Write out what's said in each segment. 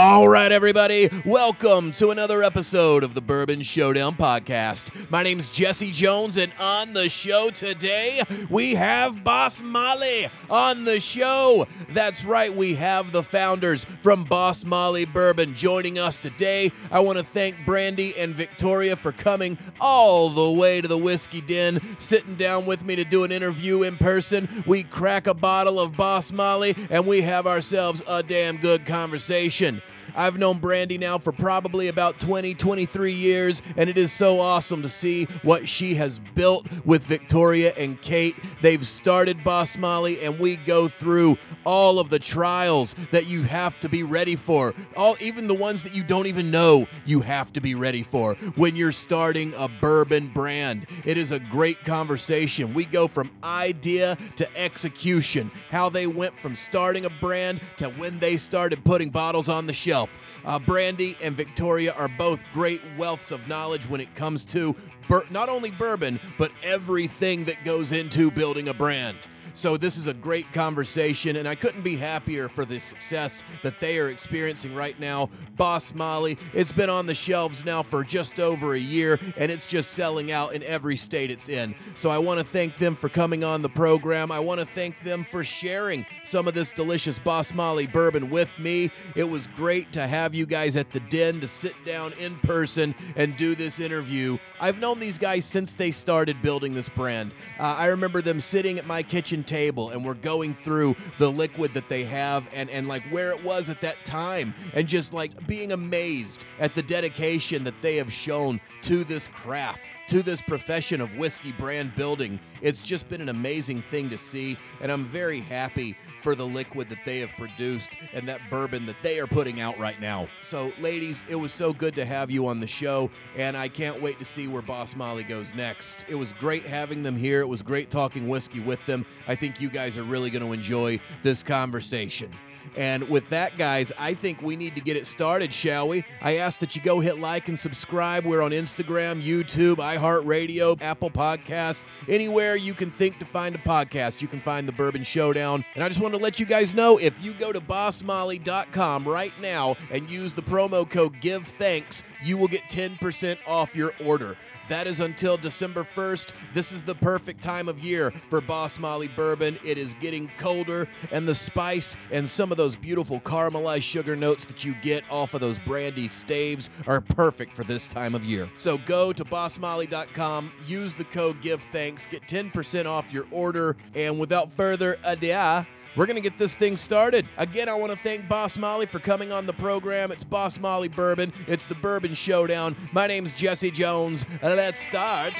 All right, everybody, welcome to another episode of the Bourbon Showdown podcast. My name's Jesse Jones, and on the show today, we have Boss Molly on the show. That's right, we have the founders from Boss Molly Bourbon joining us today. I want to thank Brandi and Victoria for coming all the way to the Whiskey Den, sitting down with me to do an interview in person. We crack a bottle of Boss Molly, and we have ourselves a damn good conversation. I've known Brandi now for probably about 20, 23 years, and it is so awesome to see what she has built with Victoria and Kate. They've started Boss Molly, and we go through all of the trials that you have to be ready for. All even the ones that you don't even know you have to be ready for when you're starting a bourbon brand. It is a great conversation. We go from idea to execution, how they went from starting a brand to when they started putting bottles on the shelf. Uh, Brandi and Victoria are both great wealths of knowledge when it comes to bur- not only bourbon, but everything that goes into building a brand. So, this is a great conversation, and I couldn't be happier for the success that they are experiencing right now. Boss Molly, it's been on the shelves now for just over a year, and it's just selling out in every state it's in. So, I want to thank them for coming on the program. I want to thank them for sharing some of this delicious Boss Molly bourbon with me. It was great to have you guys at the den to sit down in person and do this interview. I've known these guys since they started building this brand. Uh, I remember them sitting at my kitchen table and we're going through the liquid that they have and, and like where it was at that time and just like being amazed at the dedication that they have shown to this craft to this profession of whiskey brand building. It's just been an amazing thing to see, and I'm very happy for the liquid that they have produced and that bourbon that they are putting out right now. So, ladies, it was so good to have you on the show, and I can't wait to see where Boss Molly goes next. It was great having them here. It was great talking whiskey with them. I think you guys are really going to enjoy this conversation. And with that, guys, I think we need to get it started, shall we? I ask that you go hit like and subscribe. We're on Instagram, YouTube, iHeartRadio, Apple Podcasts, anywhere you can think to find a podcast. You can find the Bourbon Showdown. And I just want to let you guys know if you go to bossmolly.com right now and use the promo code Give Thanks, you will get 10% off your order. That is until December 1st. This is the perfect time of year for Boss Molly bourbon. It is getting colder, and the spice and some of those beautiful caramelized sugar notes that you get off of those brandy staves are perfect for this time of year. So go to bossmolly.com, use the code Give Thanks, get 10% off your order, and without further ado, we're going to get this thing started. Again, I want to thank Boss Molly for coming on the program. It's Boss Molly Bourbon. It's the Bourbon Showdown. My name's Jesse Jones. Let's start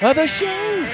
the show.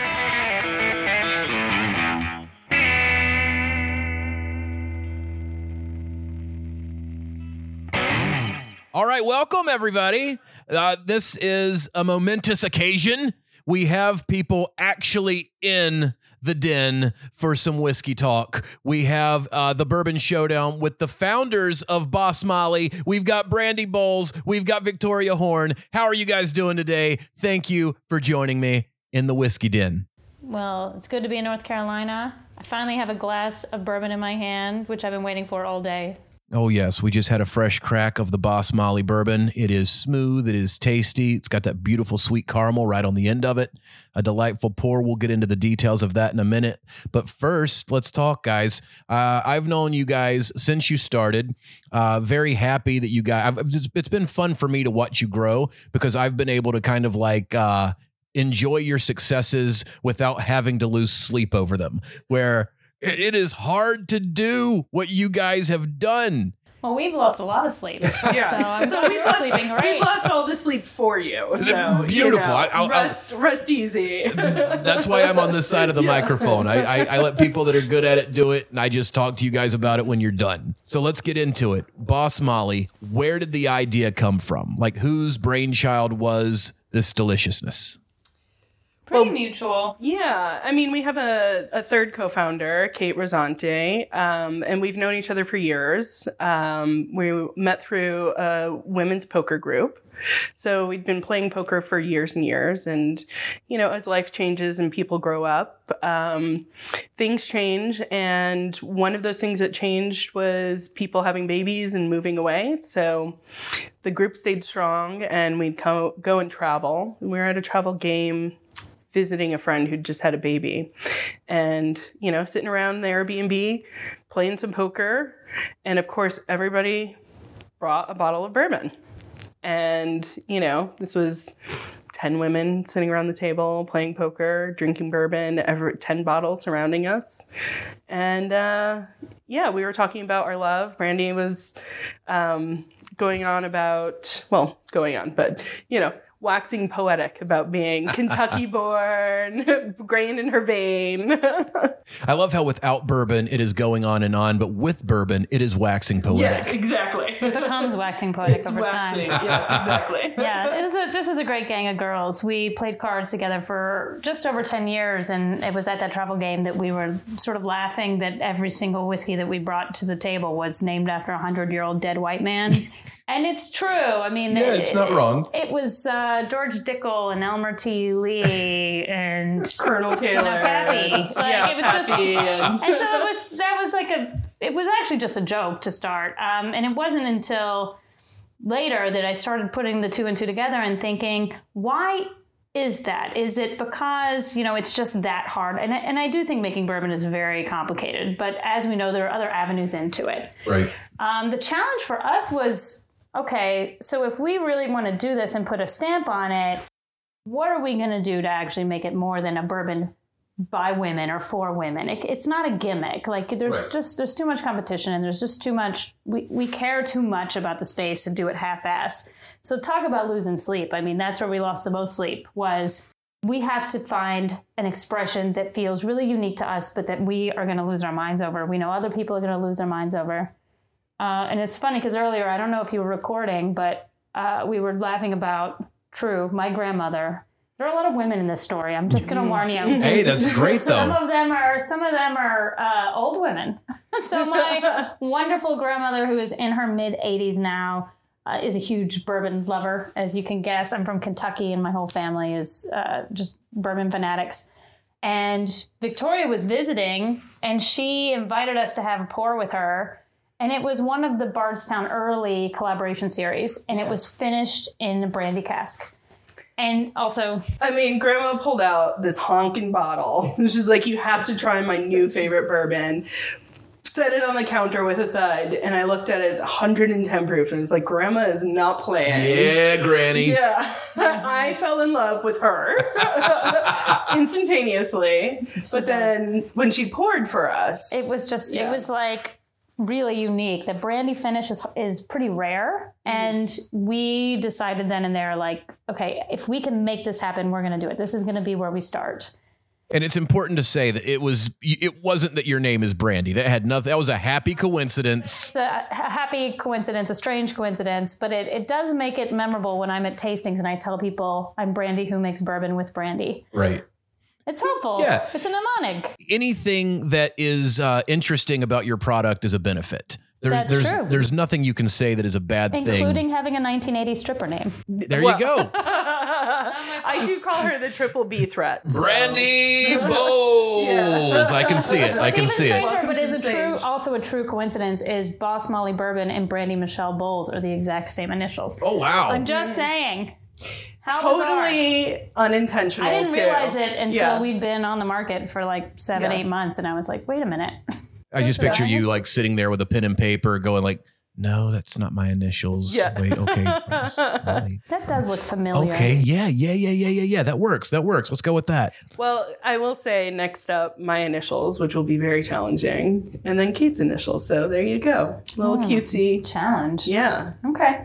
All right, welcome everybody. Uh, this is a momentous occasion. We have people actually in the den for some whiskey talk. We have uh, the Bourbon Showdown with the founders of Boss Molly. We've got Brandi Bowles. We've got Victoria Horn. How are you guys doing today? Thank you for joining me in the Whiskey Den. Well, it's good to be in North Carolina. I finally have a glass of bourbon in my hand, which I've been waiting for all day. Oh, yes. We just had a fresh crack of the Boss Molly bourbon. It is smooth. It is tasty. It's got that beautiful sweet caramel right on the end of it. A delightful pour. We'll get into the details of that in a minute. But first, let's talk, guys. Uh, I've known you guys since you started. Uh, very happy that you guys, it's, it's been fun for me to watch you grow because I've been able to kind of like, uh, enjoy your successes without having to lose sleep over them. Where it is hard to do what you guys have done. Well, we've lost a lot of sleep. Yeah. So I'm So so we've we're lost, sleeping right. we've lost all the sleep for you. So Beautiful. You know, I- I'll- I'll- rest, rest easy. That's why I'm on this side of the microphone. I, I, I let people that are good at it do it, and I just talk to you guys about it when you're done. So let's get into it. Boss Molly, where did the idea come from? Like, whose brainchild was this deliciousness? Pretty Well- mutual. Yeah, I mean, we have a, a third co founder, Kate Rosante, um, and we've known each other for years. Um, we met through a women's poker group. So we'd been playing poker for years and years. And, you know, as life changes and people grow up, um, things change. And one of those things that changed was people having babies and moving away. So the group stayed strong and we'd co- go and travel. We were at a travel game visiting a friend who'd just had a baby and you know sitting around the airbnb playing some poker. And of course everybody brought a bottle of bourbon. And you know this was 10 women sitting around the table playing poker drinking bourbon every 10 bottles surrounding us. And uh, yeah we were talking about our love. Brandi was um, going on about well going on but you know waxing poetic about being kentucky born grain in her vein I love how without bourbon it is going on and on, but with bourbon it is waxing poetic. Yes, exactly It becomes waxing poetic over waxing time. yes exactly yeah, it was a, this was a great gang of girls. We played cards together for just over 10 years, and it was at that travel game that we were sort of laughing that every single whiskey that we brought to the table was named after a 100 year old dead white man. And it's true. I mean, Yeah, it- it's not it- wrong. It was uh, George Dickel and Elmer T. Lee and. colonel taylor Pappy. Like, yeah it was just- and And so it was that was like a it was actually just a joke to start. Um, and it wasn't until later that I started putting the two and two together and thinking, why is that? Is it because, you know, it's just that hard? And, I- and I do think making bourbon is very complicated, but as we know, there are other avenues into it. Right. Um, the challenge for us was okay, so if we really want to do this and put a stamp on it, what are we going to do to actually make it more than a bourbon by women or for women? It, it's not a gimmick. Like there's Right. just there's too much competition and there's just too much. We we care too much about the space to do it half-ass. So talk about losing sleep. I mean, that's where we lost the most sleep. Was we have to find an expression that feels really unique to us, but that we are going to lose our minds over. We know other people are going to lose their minds over. Uh, and it's funny because earlier, I don't know if you were recording, but uh, we were laughing about True, my grandmother. There are a lot of women in this story. I'm just going to warn you. Hey, that's great though. Some of them are some of them are uh, old women. so my wonderful grandmother, who is in her mid 80s now, uh, is a huge bourbon lover, as you can guess. I'm from Kentucky, and my whole family is uh, just bourbon fanatics. And Victoria was visiting, and she invited us to have a pour with her. And it was one of the Bardstown early collaboration series, and it was finished in a brandy cask. And also, I mean, Grandma pulled out this honking bottle. She's like, "You have to try my new favorite bourbon." Set it on the counter with a thud, and I looked at it, 110 proof, and it was like, "Grandma is not playing." Yeah, Granny. Yeah, I fell in love with her instantaneously. But then when she poured for us, it was just Yeah. it was like really unique the brandy finish is, is pretty rare mm-hmm. and we decided then and there like okay if we can make this happen we're going to do it this is going to be where we start And it's important to say that it was it wasn't that your name is Brandi. That had nothing that was a happy coincidence. A ha- happy coincidence a strange coincidence but it, it does make it memorable when i'm at tastings and i tell people i'm Brandi who makes bourbon with brandy Right. It's helpful Yeah. it's a mnemonic Anything that is uh, interesting about your product is a benefit. There's That's there's true. there's nothing you can say that is a bad including thing. Including having a 1980 stripper name There you go. I do call her the triple B threat. so- Brandi Bowles. I can see it. I can see it. stranger, Welcome but is a true, also a true coincidence is Boss Molly Bourbon and Brandi Michelle Bowles are the exact same initials. Oh wow. I'm just saying. How bizarre. Totally unintentional. I didn't too. realize it until Yeah. we'd been on the market for like seven, Yeah. eight months, and I was like, wait a minute. I just picture you like sitting there with a pen and paper going like, no, that's not my initials. Yeah. Wait, okay. Boss Molly. That does look familiar. Okay, yeah, yeah, yeah, yeah, yeah, yeah. That works. That works. Let's go with that. Well, I will say next up my initials, which will be very challenging, and then Kate's initials. So there you go, little Hmm. cutesy. Challenge. Yeah. Okay.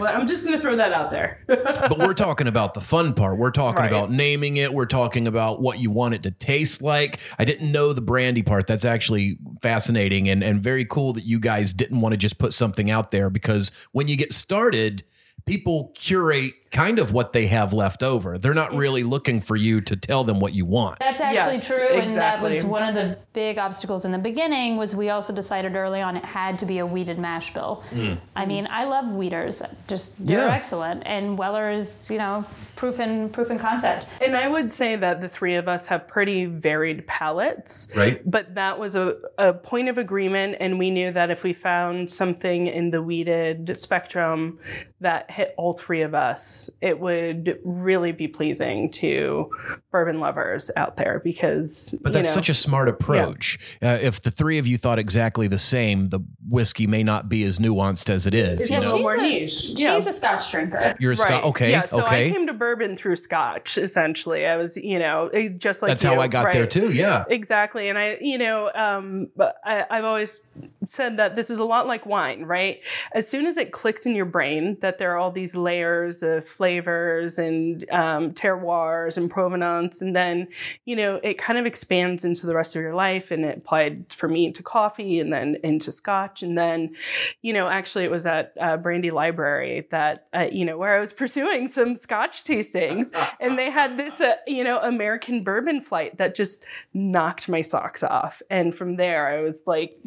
Well, I'm just gonna throw that out there. But we're talking about the fun part. We're talking Right. about naming it. We're talking about what you want it to taste like. I didn't know the brandy part. That's actually fascinating and, and very cool that you guys didn't want to just put something out there because when you get started, people curate kind of what they have left over. They're not mm. really looking for you to tell them what you want. That's actually Yes, true, and that was one of the big obstacles in the beginning. Was we also decided early on it had to be a wheated mash bill. Mm. I mean, I love wheaters; just they're Yeah. excellent, and Weller is you know proof in proof in concept. And I would say that the three of us have pretty varied palates. Right. But that was a, a point of agreement, and we knew that if we found something in the wheated spectrum that hit all three of us, it would really be pleasing to bourbon lovers out there because. But that's such a smart approach. Uh, if the three of you thought exactly the same, the whiskey may not be as nuanced as it is. It's You know? little more a, niche. She's Yeah. a Scotch drinker. You're a Scotch, Okay. Yeah. So okay. I came to bourbon through Scotch. Essentially, I was, you know, it- just like That's how I got there too. Yeah. Exactly. And I, you know, um, but I, I've always said that this is a lot like wine, right? As soon as it clicks in your brain that there are all these layers of flavors and um, terroirs and provenance, and then, you know, it kind of expands into the rest of your life. And it applied for me to coffee and then into scotch. And then, you know, actually, it was at uh, Brandy Library that, uh, you know, where I was pursuing some scotch tastings. and they had this, uh, you know, American bourbon flight that just knocked my socks off. And from there, I was like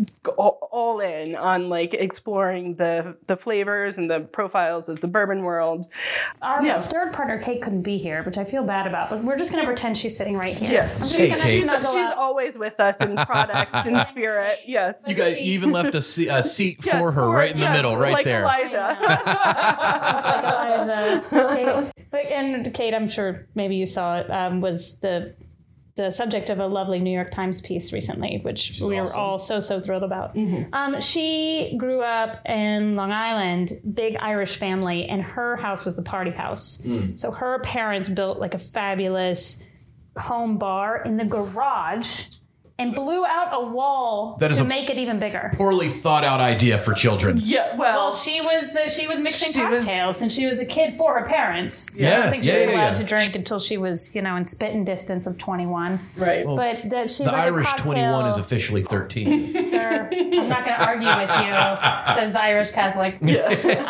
all in on like exploring the the flavors and the profiles of the bourbon world. Our Yeah. third partner Kate couldn't be here, which I feel bad about, but we're just gonna pretend she's sitting right here. Yes. I'm just Hey, gonna Kate. snuggle She's always with us in product and spirit. Yes. You guys you even left a, se- a seat Yes, for her right in the yes, middle, right like there. Elijah. like Elijah. Kate, and Kate, I'm sure maybe you saw it, um, was the the subject of a lovely New York Times piece recently, which we were all so so thrilled about. Um, she grew up in Long Island, big Irish family, and her house was the party house. So her parents built like a fabulous home bar in the garage. And blew out a wall That is to a- make it even bigger. Poorly thought out idea for children. yeah. Well, Well, she was the, she was mixing She was- cocktails, and she was a kid for her parents. Yeah, I don't think she was yeah, allowed yeah. to drink until she was, you know, in spitting distance of twenty one. right. But that she's The like Irish 21 is officially 13. Sir, I'm not going to argue with you, says the Irish Catholic.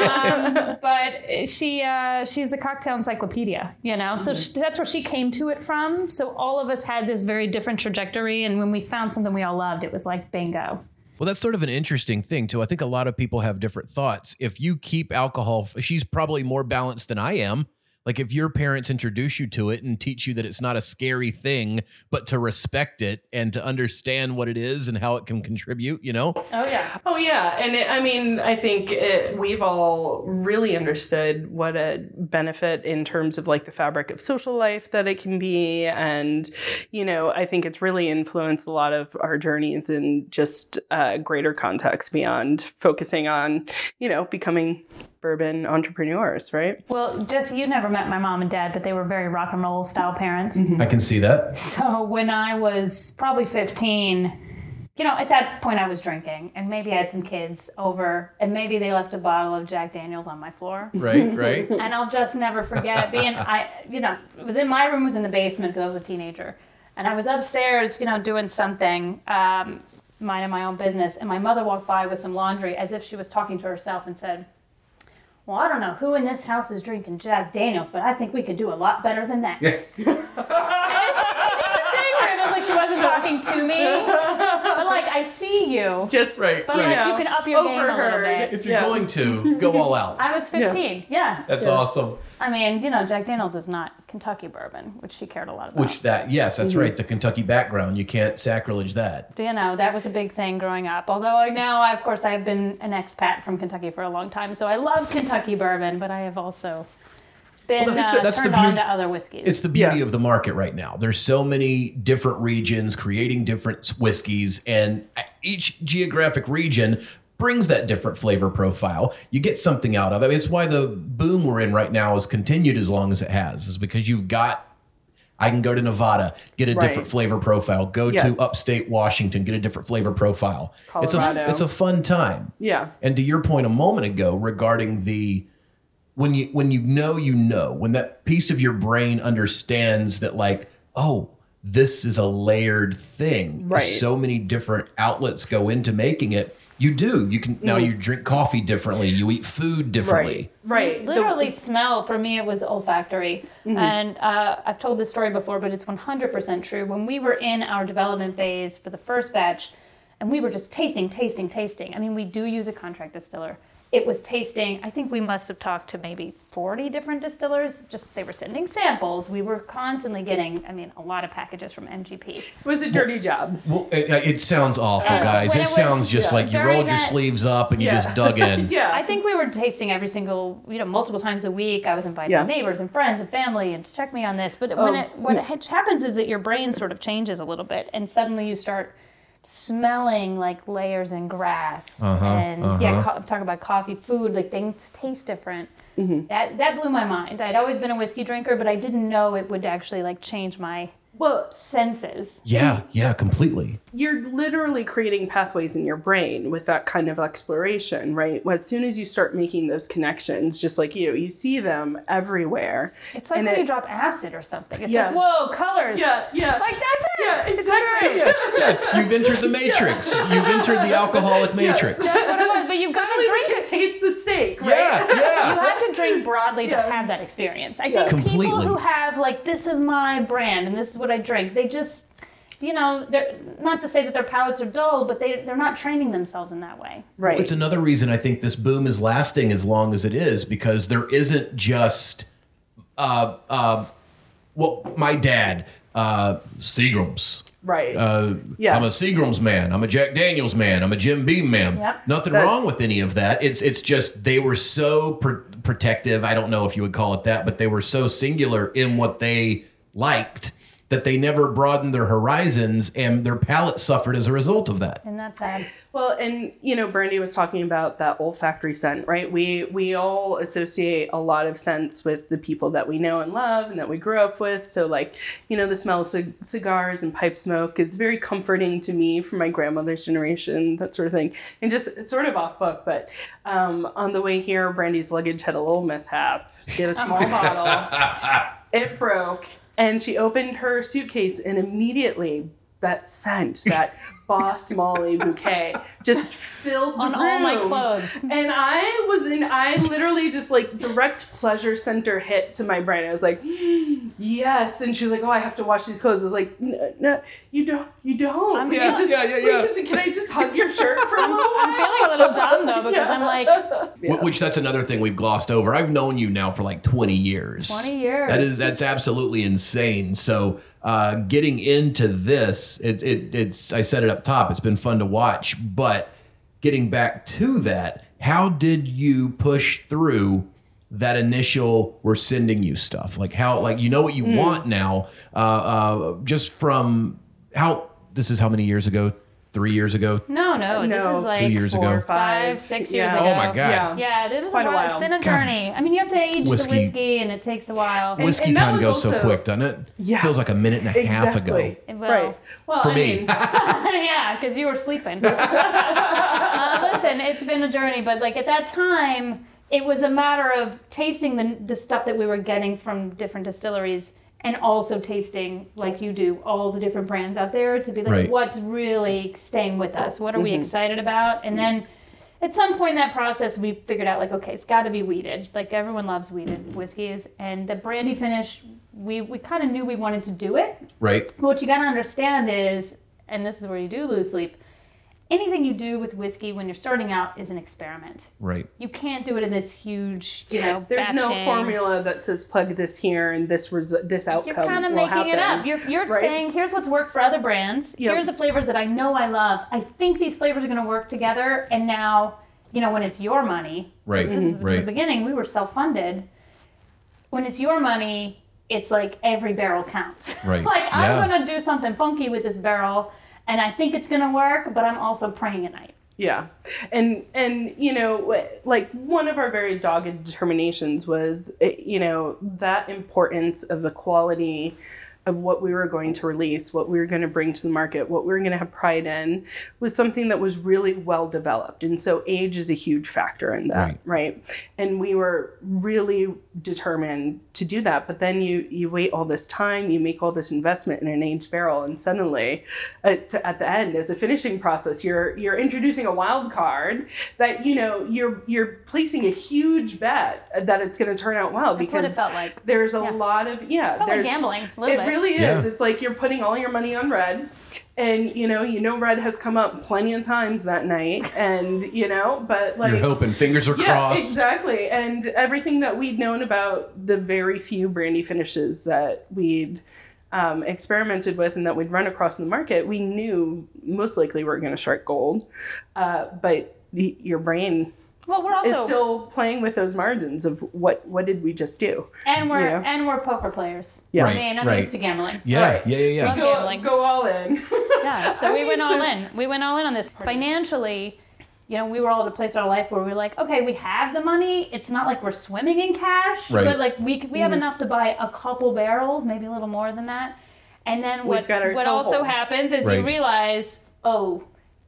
um, but she uh, she's the cocktail encyclopedia, you know. So she, that's where she came to it from. So all of us had this very different trajectory, and when we found something we all loved, it was like bingo. Well, that's sort of an interesting thing, too. I think a lot of people have different thoughts. If you keep alcohol, she's probably more balanced than I am. Like if your parents introduce you to it and teach you that it's not a scary thing, but to respect it and to understand what it is and how it can contribute, you know? Oh yeah. Oh yeah, and it, I mean, I think it, we've all really understood what a benefit in terms of like the fabric of social life that it can be, and you know, I think it's really influenced a lot of our journeys in just uh, greater context beyond focusing on, you know, becoming bourbon entrepreneurs, right? Well, Jesse, you never met my mom and dad, but they were very rock and roll style parents. I can see that. So when I was probably 15, you know, at that point I was drinking and maybe I had some kids over and maybe they left a bottle of Jack Daniels on my floor. Right, right. And I'll just never forget it being, I, you know, it was in my room, was in the basement because I was a teenager. And I was upstairs, you know, doing something, um, minding my own business. And my mother walked by with some laundry as if she was talking to herself and said, well, I don't know who in this house is drinking Jack Daniels, but I think we could do a lot better than that. Yes. thing where it was like she wasn't talking to me, but like I see you, Just Right, but right. like you can up your game a little bit. If you're Yeah. going to, go all out. I was 15. Yeah. That's awesome. I mean, you know, Jack Daniels is not Kentucky bourbon, which she cared a lot about. Which that, yes, that's mhm. right. The Kentucky background. You can't sacrilege that. you know, that was a big thing growing up. Although I- now, I, of course, I have been an expat from Kentucky for a long time, so I love Kentucky bourbon, but I have also been Well, that's- uh, that's the turned on beauty- to other whiskeys. It's the beauty Yeah. of the market right now. There's so many different regions creating different whiskeys, and each geographic region brings that different flavor profile. You get something out of it. It's why the boom we're in right now has continued as long as it has, is because you've got. I can go to Nevada, get a Right. different flavor profile. Go Yes. to upstate Washington, get a different flavor profile. It's a it's a fun time. yeah. And to your point a moment ago regarding the when you when you know you know when that piece of your brain understands that like oh this is a layered thing Right. so many different outlets go into making it You do. You can now. You drink coffee differently. You eat food differently. Right. Right. The- literally smell for me it was olfactory Mm-hmm. and uh, i've told this story before but it's 100% true when we were in our development phase for the first batch and we were just tasting tasting tasting i mean we do use a contract distiller it was tasting i think we must have talked to maybe 40 different distillers just they were sending samples we were constantly getting i mean a lot of packages from mgp it was a dirty job. Well, it, it sounds awful, uh, guys. when It it was- sounds just yeah. like you rolled your that- sleeves up and you Yeah. just dug in. Yeah. I think we were tasting every single, you know, multiple times a week. I was inviting Yeah. neighbors and friends and family and to check me on this. But when Oh, it what happens is that your brain sort of changes a little bit, and suddenly you start smelling like layers in grass Uh-huh, and yeah, co- talk about coffee, food, like things taste different. Mm-hmm. That that blew my mind. I'd always been a whiskey drinker, but I didn't know it would actually like change my well, senses. Yeah, yeah, completely. you're literally creating pathways in your brain with that kind of exploration, right? As soon as you start making those connections, just like you, you see them everywhere. It's like And when it- you drop acid or something. It's Yeah. like whoa, colors. Yeah, yeah. Like that's it. Yeah, exactly. true. Yeah, yeah. You've entered the matrix. You've entered the alcoholic matrix. That's what it was. But you've got to drink can it. taste the steak, right? Yeah, yeah you yeah. have to drink broadly to have that experience. I Yeah. think people who have like this is my brand and this is what I drink, they just you know, they're not to say that their palates are dull, but they they're not training themselves in that way. Right. It's another reason I think this boom is lasting as long as it is because there isn't just, uh, uh, well, my dad, uh, Seagram's. right. Uh, Yeah. I'm a Seagram's man. I'm a Jack Daniels man. I'm a Jim Beam man. Yep. Nothing That- wrong with any of that. It's it's just they were so pr- protective. I don't know if you would call it that, but they were so singular in what they liked that they never broadened their horizons, and their palate suffered as a result of that. And that's sad. Well, and you know, Brandi was talking about that olfactory scent, right? We we all associate a lot of scents with the people that we know and love and that we grew up with. So, like, you know, the smell of cig- cigars and pipe smoke is very comforting to me from my grandmother's generation, that sort of thing. And just it's sort of off book, but um, on the way here, Brandi's luggage had a little mishap. She had a small bottle. It broke, and she opened her suitcase, and immediately that scent, that Boss Molly bouquet, just filled the On all my clothes. And I was in, I literally just like direct pleasure center hit to my brain. I was like, yes. And she was like, oh, I have to wash these clothes. I was like, no, no you don't, you don't. I'm- Yeah, just- yeah, yeah, yeah. like, Can I just hug your shirt for a little while? I'm feeling a little dumb though because I'm like Wh- Which that's another thing we've glossed over. I've known you now for like 20 years. 20 years. That is that's absolutely insane. So uh, getting into this, it, it it's I set it up top. It's been fun to watch, but getting back to that, how did you push through? That initial, we're sending you stuff. Like how, like you know what you want now. Uh, uh, just from how this is how many years ago? Three years ago. no, no, this No, is like Two years Four, ago. five, six years yeah. ago. Oh my god. Yeah. Yeah, it was Quite a a while. It's while. been a journey. I mean, you have to age Whiskey- the whiskey, and it takes a while. And- Whiskey and time was goes so quick, doesn't it? Yeah. Feels like a minute and a half ago. Exactly. Right. Well, For I me. mean, yeah, because you were sleeping. uh, listen, it's been a journey, but like at that time, it was a matter of tasting the, the stuff that we were getting from different distilleries and also tasting, like you do, all the different brands out there to be like, Right. what's really staying with us? What are we mm-hmm. excited about? And then at some point in that process, we figured out, like, okay, it's got to be wheated. Like, everyone loves wheated whiskeys. And the brandy finish, we, we kind of knew we wanted to do it. Right. But what you got to understand is, and this is where you do lose sleep, anything you do with whiskey when you're starting out is an experiment. Right. You can't do it in this huge, you know, there's no formula that says plug this here and this res- this outcome. You're kind of will making it up. You're, you're right? saying, here's what's worked for other brands. Yep. Here's the flavors that I know I love. I think these flavors are going to work together. And now, you know, when it's your money, Right. this is mm-hmm. Right. the beginning, we were self funded. When it's your money, it's like every barrel counts. Right. like, Yeah. I'm going to do something funky with this barrel, and I think it's going to work, but I'm also praying at night. Yeah, and and you know, like one of our very dogged determinations was, eh, you know, that importance of the quality of what we were going to release, what we were going to bring to the market, what we were going to have pride in was something that was really well developed. And so age is a huge factor in that, Right. right? And we were really determined to do that. But then you you wait all this time, you make all this investment in an aged barrel, and suddenly uh, at, at the end, as a finishing process, you're you're introducing a wild card that you know you're you're placing a huge bet that it's going to turn out well That's because what it felt like. there's a Yeah. lot of yeah Felt like gambling a little it bit. really is Yeah. it's like you're putting all your money on red and you know you know red has come up plenty of times that night and you know but like You're hoping fingers are yeah crossed. exactly and everything that we'd known about the very few brandy finishes that we'd um, experimented with and that we'd run across in the market we knew most likely we are going to strike gold uh, but the, your brain Well, we're is also still playing with those margins of what what did we just do and we're Yeah. and we're poker players. Yeah. I Right, mean, I'm right. used to gambling. Yeah, Right. yeah, yeah, yeah. Love go, Gambling. go all in Yeah, so I we mean, went all so- in. We went all in on this. Financially, you know, we were all at a place in our life where we were like, okay, we have the money. It's not like we're swimming in cash, Right. but like we we have Mm-hmm. enough to buy a couple barrels, maybe a little more than that. And then what what also happens is Right. you realize, oh,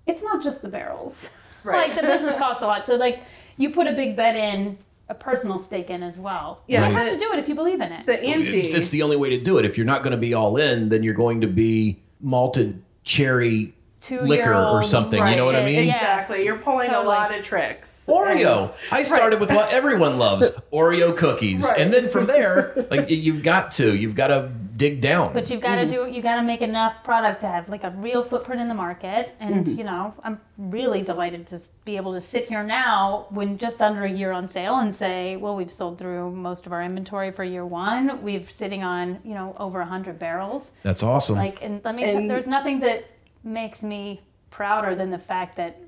it's not just the barrels. Right. like the business costs a lot. So like you put a big bet in, a personal stake in as well. Yeah, you have to do it if you believe in it. the ante It's, it's the only way to do it. If you're not going to be all in, then you're going to be malted cherry Two-year-old liquor or something. You know what I mean? Exactly you're pulling Totally. a lot of tricks Oreo. I started with what everyone loves, Oreo cookies, Right. and then from there, like you've got to, you've got to dig down. But you've got to mm-hmm. do you got to make enough product to have like a real footprint in the market. And mm-hmm. you know, I'm really delighted to be able to sit here now when just under a year on sale and say, well, we've sold through most of our inventory for year one. We've sitting on you know over hundred barrels. That's awesome. Like, and let me tell And- there's nothing that makes me prouder than the fact that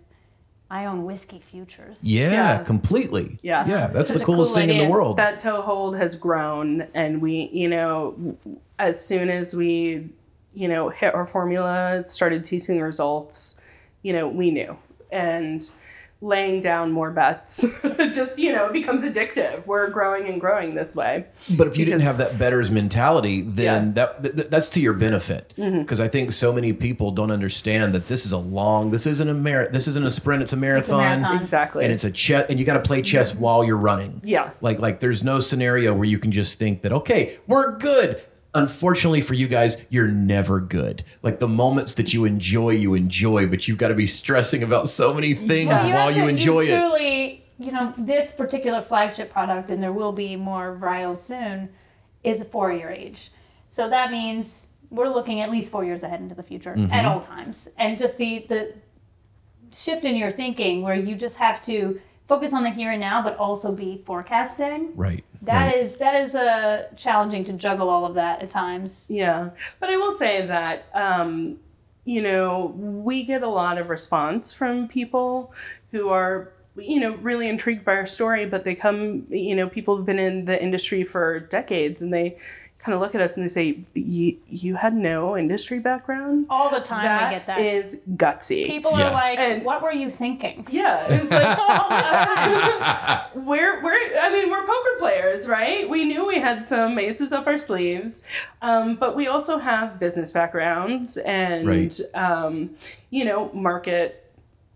I own whiskey futures. yeah, Yeah. completely. Yeah. yeah. That's Such the a cool coolest thing in the world. that toe hold has grown and we you know as soon as we you know hit our formula started teasing results you know we knew and laying down more bets just you know it becomes addictive we're growing and growing this way But if you didn't have that better's mentality, then Yeah. Mm-hmm. that that's to your benefit. Because I think so many people don't understand that this is a long. This isn't a mar- This isn't a sprint. It's a marathon. marathon. exactly And it's a chess, and you got to play chess while you're running. Yeah. Like like there's no scenario where you can just think that okay, we're good. Unfortunately for you guys, you're never good. Like the moments that you enjoy, you enjoy, but you've got to be stressing about so many things Well, while have you to- enjoy it. Truly, you know, this particular flagship product, and there will be more varietals soon, is a four-year age. So that means we're looking at least four years ahead into the future Mm-hmm. at all times, and just the the shift in your thinking where you just have to focus on the here and now, but also be forecasting. Right. That right. is that is uh, challenging to juggle all of that at times. Yeah, but I will say that um, you know we get a lot of response from people who are you know really intrigued by our story, but they come you know people have been in the industry for decades and they kind of look at us and they say you you had no industry background. All the time we get that. is gutsy. People Yeah. are like, And- "What were you thinking?" yeah, it's like we're we're I mean we're poker players, right? We knew we had some aces up our sleeves, um, but we also have business backgrounds and Right. um, you know market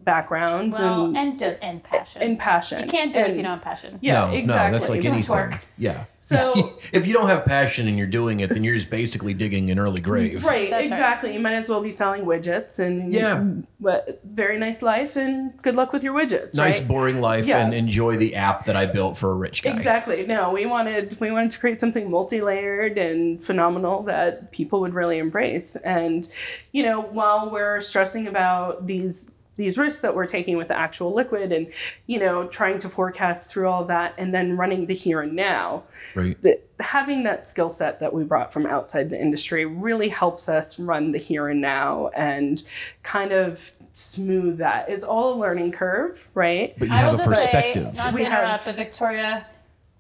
backgrounds Well, and and just and passion. and passion. You can't do it if you don't have passion. Yeah, no, exactly. no, that's like anything. work. Yeah. So- if you don't have passion and you're doing it, then you're just basically digging an early grave. Right, That's right. exactly. You might as well be selling widgets and Yeah. what very nice life and good luck with your widgets. Nice right? boring life Yeah. and enjoy the app that I built for a rich guy. Exactly. No, we wanted we wanted to create something multi-layered and phenomenal that people would really embrace. And you know, while we're stressing about these these risks that we're taking with the actual liquid and you know trying to forecast through all that and then running the here and now Right. the, having that skill set that we brought from outside the industry really helps us run the here and now and kind of smooth that it's all a learning curve right But you I have will a just perspective. say, not to We have- interrupt, but Victoria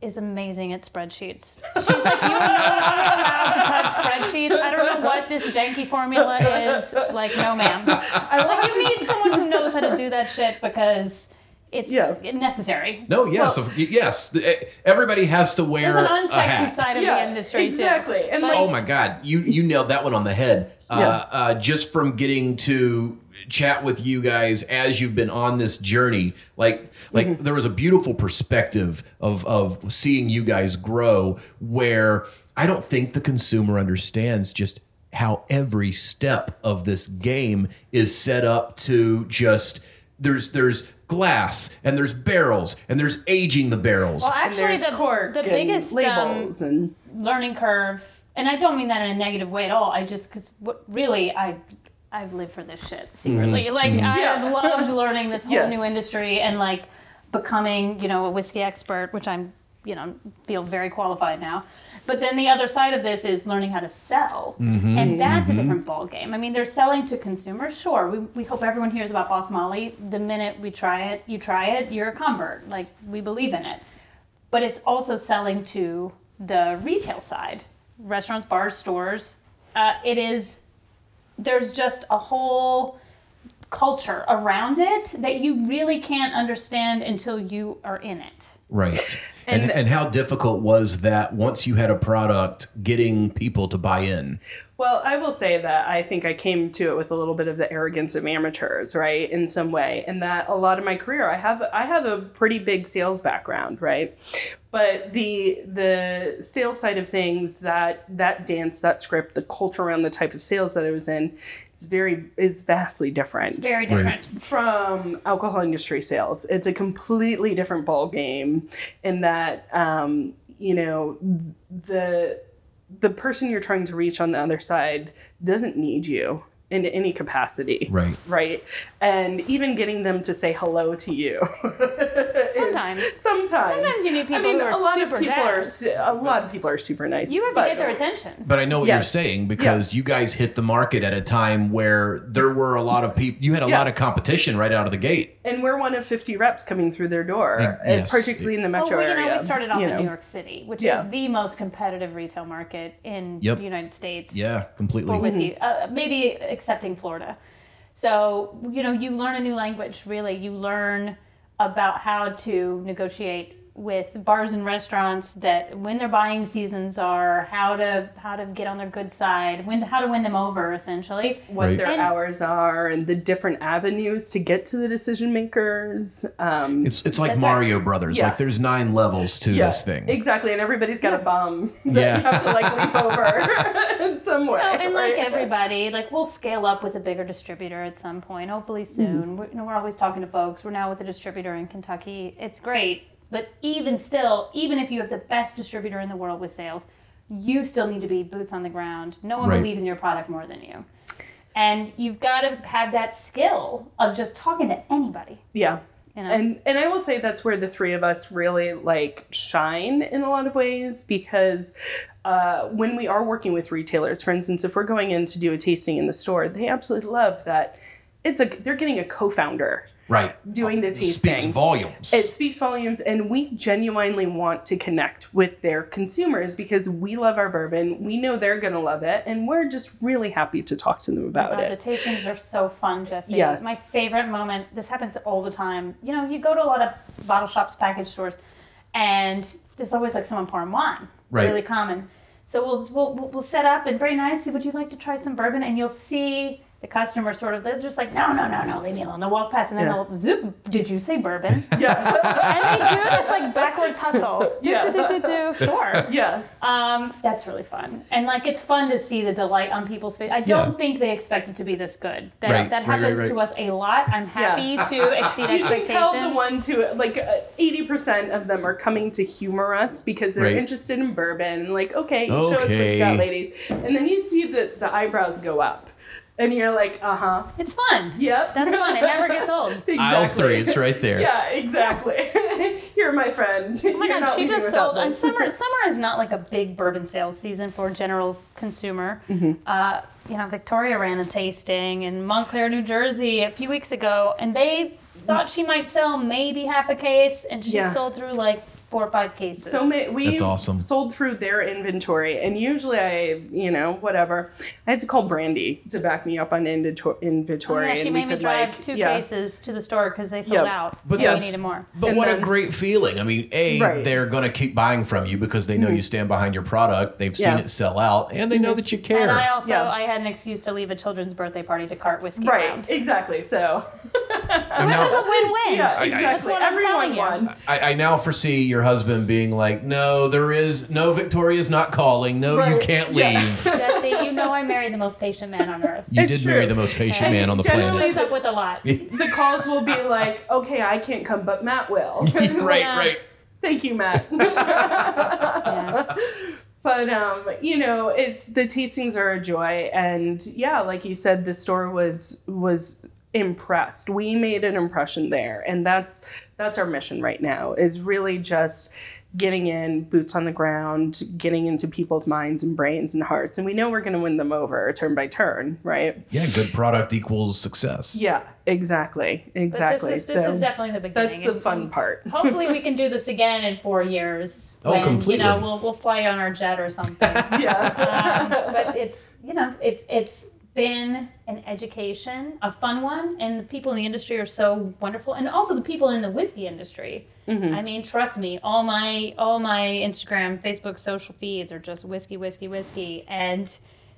is amazing at spreadsheets. She's like, you are no longer allowed to touch spreadsheets. I don't know what this janky formula is. Like, no, ma'am. I Like, you need someone who knows how to do that shit because it's Yeah. necessary. No, yes, of, yes. Eh, Everybody has to wear There's an a hat. side of Yeah, the industry exactly. too. And But- like- Oh my God, you you nailed that one on the head. Uh, Yeah. uh, just from getting to chat with you guys as you've been on this journey, like like Mm-hmm. there was a beautiful perspective of of seeing you guys grow. Where I don't think the consumer understands just how every step of this game is set up to just there's there's glass and there's barrels and there's aging the barrels. well, actually, the, cork the and biggest um, labels and learning curve, and I don't mean that in a negative way at all. I just because really I. I live for this shit secretly. Mm-hmm. Like mm-hmm. I Yeah. have loved learning this whole Yes. new industry and like becoming, you know, a whiskey expert, which I'm, you know, feel very qualified now. But then the other side of this is learning how to sell, mm-hmm. and that's a different ball game. I mean, they're selling to consumers. Sure, we, we hope everyone hears about Boss Molly. The minute we try it, you try it, you're a convert. Like we believe in it but it's also selling to the retail side restaurants bars stores uh, it is there's just a whole culture around it that you really can't understand until you are in it Right. And, And- and how difficult was that once you had a product getting people to buy in? Well, I will say that I think I came to it with a little bit of the arrogance of amateurs, right, in some way, and that a lot of my career, I have I have a pretty big sales background, right, but the the sales side of things, that that dance, that script, the culture around the type of sales that I was in, it's very is vastly different. It's very different. From alcohol industry sales. It's a completely different ball game in that um, you know the the person you're trying to reach on the other side doesn't need you in any capacity. Right. Right. And even getting them to say hello to you. Sometimes. Sometimes. Sometimes you meet people I mean, who are a lot super of people are a lot of people are super nice. you have to get their attention But I know what you're saying because you guys hit the market at a time where there were a lot of people, you had a Yeah. lot of competition right out of the gate. And we're one of 50 reps coming through their door, Like, and yes. particularly in the metro well, you know, area. we started off you in know. New York City, which Yeah. is the most competitive retail market in Yep. the United States. Yeah, completely. for whiskey, uh, maybe excepting Florida. So, you know, you learn a new language, really. You learn about how to negotiate with bars and restaurants that when their buying seasons are, how to how to get on their good side, when how to win them over essentially. what Right. their And- hours are and the different avenues to get to the decision makers. Um, It's it's like That's Mario Brothers. Yeah. Like there's nine levels to yeah, this thing. Exactly, and everybody's got a bum that Yeah. you have to like leap over in some way. Oh, and like everybody, like we'll scale up with a bigger distributor at some point, hopefully soon. We're, you know, we're always talking to folks. We're now with a distributor in Kentucky. It's great, but even still, even if you have the best distributor in the world with sales, you still need to be boots on the ground. No one Right. believes in your product more than you, and you've got to have that skill of just talking to anybody. Yeah. You know? And and I will say that's where the three of us really like shine in a lot of ways because uh, when we are working with retailers, for instance, if we're going in to do a tasting in the store, they absolutely love that it's a they're getting a co-founder right. doing the tasting It speaks tasting. volumes. It speaks volumes, and we genuinely want to connect with their consumers because we love our bourbon. We know they're going to love it, and we're just really happy to talk to them about God, it. The tastings are so fun, Jesse. Yes. My favorite moment, this happens all the time. You know, you go to a lot of bottle shops, package stores, and there's always like someone pouring wine. Right. Really common. So we'll, we'll, we'll- we'll set up and very nice. Would you like to try some bourbon? And you'll see the customer sort of, they're just like, no, no, no, no, leave me alone. They'll walk past and then Yeah. they'll zoop, did you say bourbon? yeah, and they do this like backwards hustle. Do, Yeah. do, do, do, do. Sure. yeah. Um, that's really fun, and like it's fun to see the delight on people's face. I don't Yeah. think they expect it to be this good. That, Right, that right, right, happens right. to us a lot. I'm happy to exceed You can expectations. tell the ones who like uh, eighty percent of them are coming to humor us because they're Right. interested in bourbon. and Like, okay, show us what Okay. you got, ladies. And then you see the the eyebrows go up, and you're like, uh huh, It's fun. yep, That's fun. It never gets old. exactly. Aisle three, it's right there. Yeah, exactly. You're my friend. Oh my god, she just sold. And summer, summer is not like a big bourbon sales season for general consumer. Mm-hmm. Uh, you know, Victoria ran a tasting in Montclair, New Jersey, a few weeks ago, and they thought she might sell maybe half a case, and she Yeah. sold through like four or five cases. So many, we That's awesome. sold through their inventory, and usually I, you know, whatever. I had to call Brandi to back me up on inventor- Oh, inventory. yeah, she and made me drive like- two yeah. cases to the store because they sold Yep. out. But Yeah, we needed more. But And what a great feeling. I mean, A, Right. Mm-hmm. they're going to keep buying from you because they know you stand behind your product. They've seen it sell out and they know that you care. And I also Yeah. I had an excuse to leave a children's birthday party to cart whiskey Right, around. exactly. So, And It was now, a win-win. yeah, I- exactly. That's what I'm Everyone telling you. won. I, I now foresee your husband being like, no, there is no Victoria's not calling. No, you can't Yeah. leave. Jesse, you know I married the most patient man on earth. You It's did marry the most patient And man on the generally- planet. Puts up with a lot. The calls will be like, okay, I can't come, but Matt will. right, Yeah. right. Thank you, Matt. Yeah. but um, you know, it's the tastings are a joy, and yeah, like you said, the store was was impressed. We made an impression there, and that's that's our mission right now. Is really just getting in boots on the ground, getting into people's minds and brains and hearts, and we know we're going to win them over turn by turn, right? Yeah, good product equals success. Yeah, exactly, But exactly. this is, this so is definitely the beginning. that's the And- fun part. Hopefully, we can do this again in four years. Oh, when, completely. You know, we'll we'll fly on our jet or something. yeah. um, but it's you know it's it's been an education, a fun one, and the people in the industry are so wonderful, and also the people in the whiskey industry. Mm-hmm. I mean, trust me, all my all my Instagram, Facebook, social feeds are just whiskey, whiskey, whiskey, and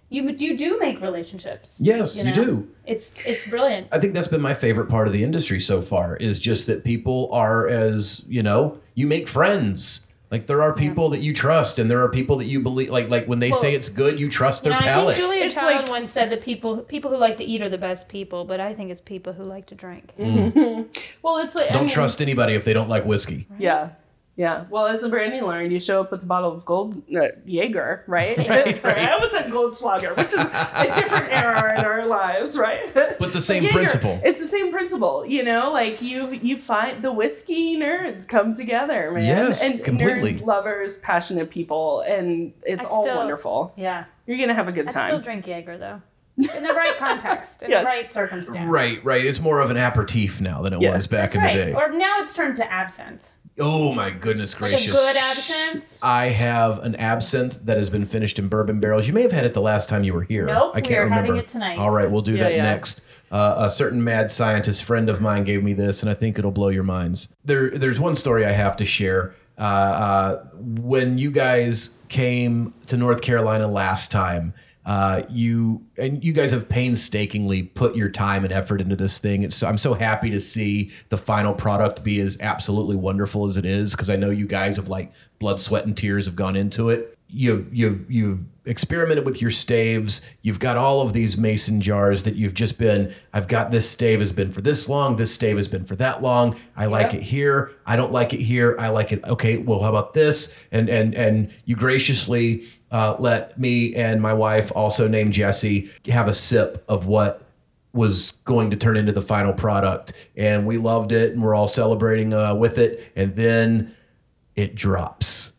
you you do make relationships. Yes, you know? do. It's it's brilliant. I think that's been my favorite part of the industry so far is just that people are as, you know, you make friends. Like there are people that you trust and there are people that you believe like like when they say it's good, you trust You their know, I palate. think Julia It's Child like- once said that people people who like to eat are the best people, but I think it's people who like to drink. Mm. Well, it's like Don't mean, trust anybody if they don't like whiskey. Yeah. Yeah. Well, as a Brandi learned, you show up with a bottle of gold uh, Jaeger, right? Sorry, I was at Goldschlager, which is a different era in our lives, right? But the same Jaeger, principle. It's the same principle, you know. Like you, you find the whiskey nerds come together, man. Yes, and completely. Nerds, lovers, passionate people, and it's I all still- wonderful. Yeah, You're gonna have a good I still time. drink Jaeger though, in the right context, in Yes. the right circumstance. Right, right. It's more of an aperitif now than it Yeah. was back That's in right. the day. Or now it's turned to absinthe. Oh my goodness Like gracious. a good absinthe. I have an absinthe that has been finished in bourbon barrels. You may have had it the last time you were here. Nope, I can't we are having remember. it tonight. All right, we'll do Yeah, that yeah. next. Uh, a certain mad scientist friend of mine gave me this, and I think it'll blow your minds. There, there's one story I have to share. Uh, uh, when you guys came to North Carolina last time, uh, you and you guys have painstakingly put your time and effort into this thing. It's I'm so happy to see the final product be as absolutely wonderful as it is because I know you guys have like blood, sweat, and tears have gone into it. You've you've you've experimented with your staves. You've got all of these mason jars that you've just been. I've got this stave has been for this long. This stave has been for that long. I like it here. I don't like it here. I like it. Okay, well, how about this? And and and you graciously uh, let me and my wife, also named Jesse, have a sip of what was going to turn into the final product, and we loved it, and we're all celebrating uh, with it. And then it drops,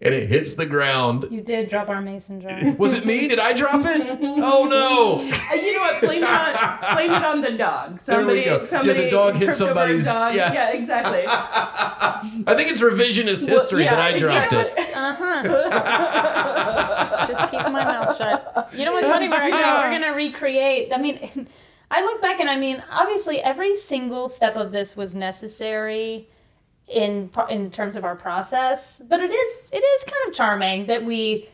and it hits the ground. You did drop our mason jar. Was it me? Did I drop it? Oh no! Uh, you know what? Blame it on blame it on the dog. There we Somebody. Yeah, the dog hit tripped over a somebody's- Dog. yeah. yeah, exactly. I think it's revisionist history yeah, that I dropped it. Uh huh. Just keeping my mouth shut. You know what's funny? We're, gonna, we're gonna recreate. I mean, I look back and I mean, obviously, every single step of this was necessary in in terms of our process. But it is it is kind of charming that we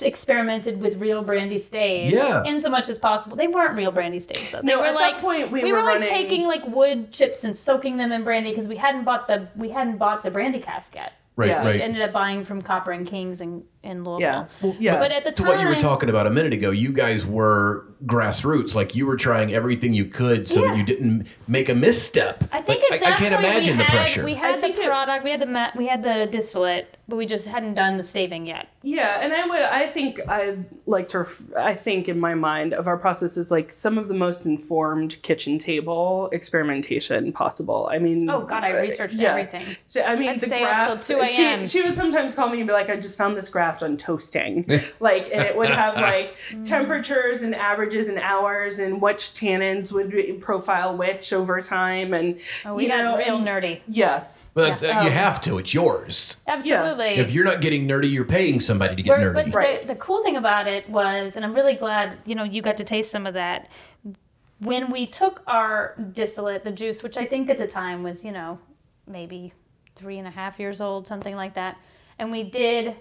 experimented with real brandy staves Yeah. in so much as possible. They weren't real brandy staves though. They No, were at that like point, we we were were like running- taking like wood chips and soaking them in brandy because we hadn't bought the we hadn't bought the brandy cask yet. Right, Yeah. We right. ended up buying from Copper and Kings in, in Louisville. Yeah. yeah. But at the time, to time, what you were talking about a minute ago, you guys were grassroots. Like you were trying everything you could so that you didn't make a misstep. I think Like, at I, that I can't point imagine we the had, pressure. We I had the think it- product, we had the ma- we had the distillate, but we just hadn't done the staving yet. Yeah, and I would. I think I like to. ref- I think in my mind of our process is like some of the most informed kitchen table experimentation possible. I mean, Oh God, I uh, researched yeah. everything. So, I mean, I'd the stay up till graphs. 2 she, a.m.. she would sometimes call me and be like, "I just found this graph on toasting," like, and it would have like temperatures and averages and hours and which tannins would profile which over time, and Oh, we you got know, real and- nerdy. yeah. But that's- you have to. It's yours. Absolutely. If you're not getting nerdy, you're paying somebody to get We're- nerdy. But Right. the, the cool thing about it was, and I'm really glad you know you got to taste some of that. When we took our distillate, the juice, which I think at the time was you know maybe three and a half years old, something like that, and we did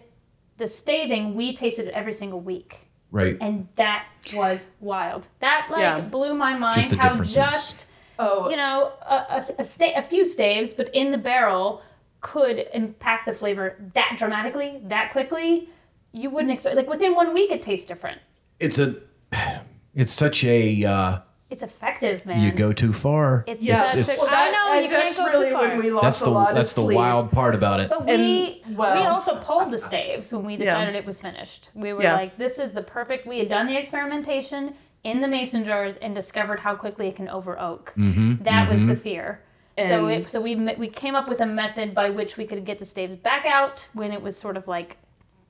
the staving, we tasted it every single week, Right. and that was wild. That like Yeah. blew my mind. Just the how differences. just Oh, you know, a, a, a, sta- a few staves, but in the barrel could impact the flavor that dramatically, that quickly. You wouldn't expect, like within one week, it tastes different. It's a. It's such a. Uh, It's effective, man. you go too far. It's yeah. such it's- a, Well, that- I know you can't that's go really too far. when we lost That's a the lot that's of the sleep. wild part about it. but and, we we also pulled the staves when we decided it was finished. We were Yeah. like, this is the perfect. We had done the experimentation in the mason jars and discovered how quickly it can over oak. Mm-hmm, That was the fear. so it, so we we came up with a method by which we could get the staves back out when it was sort of like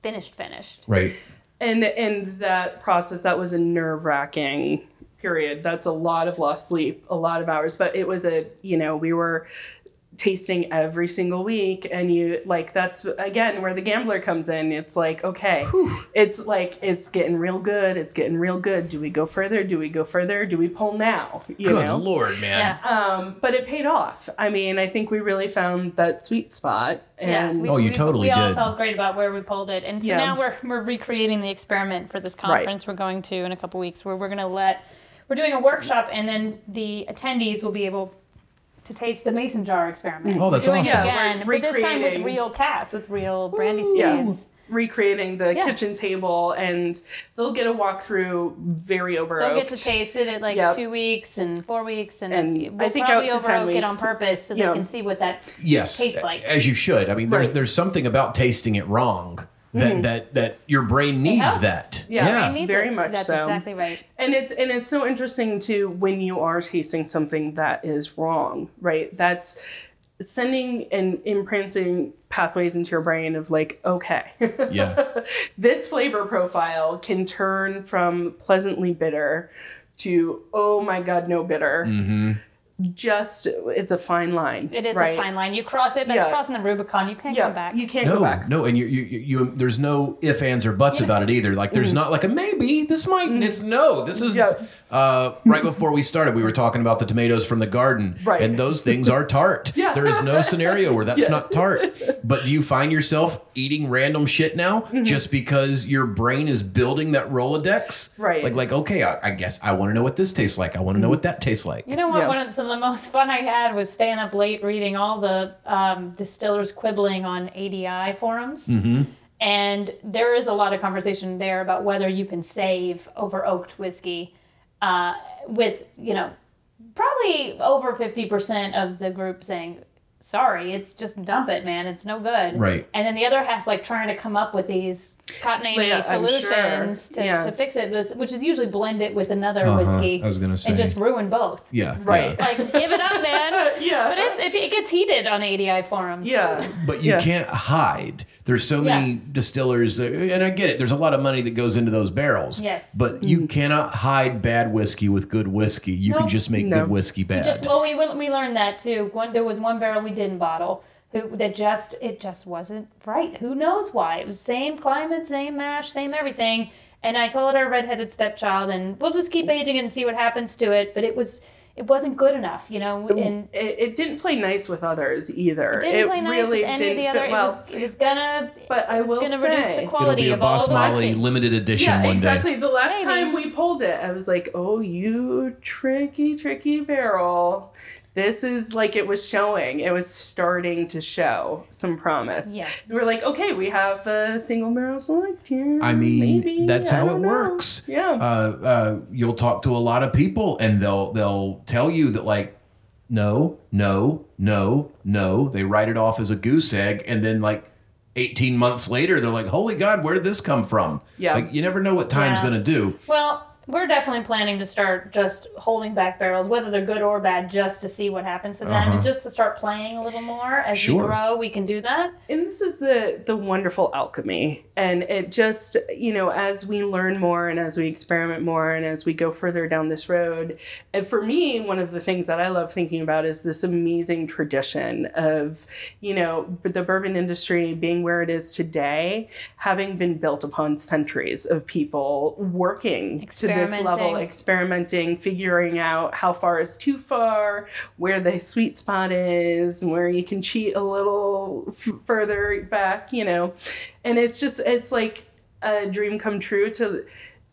finished finished. Right. and and that process that was a nerve wracking period. That's a lot of lost sleep, a lot of hours. But it was a you know we were tasting every single week and you like that's again where the gambler comes in it's like okay it's like it's getting real good it's getting real good do we go further do we go further do we pull now you Good know lord, man. Yeah. um but it paid off i mean i think we really found that sweet spot and we, Oh, you we- totally we all did. felt great about where we pulled it, and so Yeah. now we're we're recreating the experiment for this conference we're going to in a couple weeks, where we're going to let we're doing a workshop, and then the attendees will be able to taste the mason jar experiment. Oh, that's doing awesome. it again, we're but this time with real cast, with real brandy yeah, recreating the Yeah. kitchen table, and they'll get a walkthrough very over. They'll get to taste it at like Yep. two weeks and four weeks, and, And we'll I think probably out to 10 over it on purpose so Yeah. they can see what that Yes, tastes like. as you should. I mean, there's Right. there's something about tasting it wrong that that that your brain needs that. Yeah. It needs very it. much That's so. exactly right. and it's and it's so interesting too when you are tasting something that is wrong, right? That's sending and imprinting pathways into your brain of like, okay, Yeah. this flavor profile can turn from pleasantly bitter to oh my god, no bitter. Mm-hmm. Just it's a fine line. It is right? a fine line. You cross it, that's Yeah. crossing the Rubicon. You can't Yeah, go back. you can't go No, back. no, and you, you, you, you, there's no if, ands, or buts about it either. Like, there's not like a maybe. This might. and It's no. This is. Yeah. Uh, right before we started, we were talking about the tomatoes from the garden, Right. and those things are tart. Yeah. There is no scenario where that's Yeah. not tart. But do you find yourself eating random shit now Mm-hmm. just because your brain is building that Rolodex? Right. Like, like okay, I, I guess I want to know what this tastes like. I want to know what that tastes like. You know what? Yeah. One of some of the most fun I had was staying up late reading all the um, distillers quibbling on ADI forums. Mm-hmm. And there is a lot of conversation there about whether you can save over oaked whiskey uh, with, you know, probably over 50% of the group saying, sorry, it's just dump it, man. It's no good. Right. And then the other half, like trying to come up with these cottonade Yeah, I'm sure. solutions to, Yeah. to fix it, which- which is usually blend it with another Uh-huh. whiskey I was gonna say. and just ruin both. Yeah. Right. yeah. Like, give it up, man. Yeah. But it's it, it gets heated on ADI forums. Yeah. But you Yeah. can't hide. There's so many Yeah. distillers, that, and I get it. There's a lot of money that goes into those barrels. Yes. But you mm-hmm. cannot hide bad whiskey with good whiskey. You can just make No. good whiskey bad. Just well, we we learned that too. One there was one barrel we didn't bottle. Who, that just it just wasn't right. Who knows why? It was same climate, same mash, same everything. And I call it our redheaded stepchild, and we'll just keep aging and see what happens to it. But it was it wasn't good enough, you know. And It, it didn't play nice with others either. it didn't play nice with any of the other. fit It was it was gonna But I will gonna reduce say- the It'll It'll be a of Boss Molly whiskey. limited edition yeah, one exactly. day. Exactly. The last Maybe. time we pulled it, I was like, "Oh, you tricky, tricky barrel." This is like it was showing. It was starting to show some promise. Yeah. We're like, okay, we have a single barrel select here. I mean, Maybe. that's I how it know. works. Yeah. Uh, uh, you'll talk to a lot of people, and they'll they'll tell you that like, no, no, no, no. They write it off as a goose egg, and then like. 18 months later, they're like, "Holy God, where did this come from?" Yeah. like you never know what time's Yeah. gonna do. Well, we're definitely planning to start just holding back barrels, whether they're good or bad, just to see what happens to them, Uh-huh. and just to start playing a little more as Sure. we grow. We can do that. and this is the the wonderful alchemy and it just you know as we learn more and as we experiment more and as we go further down this road and for me one of the things that i love thinking about is this amazing tradition of you know the bourbon industry being where it is today having been built upon centuries of people working to this level Experimenting. experimenting figuring out how far is too far where the sweet spot is where you can cheat a little f- further back you know and it's just it's like a dream come true to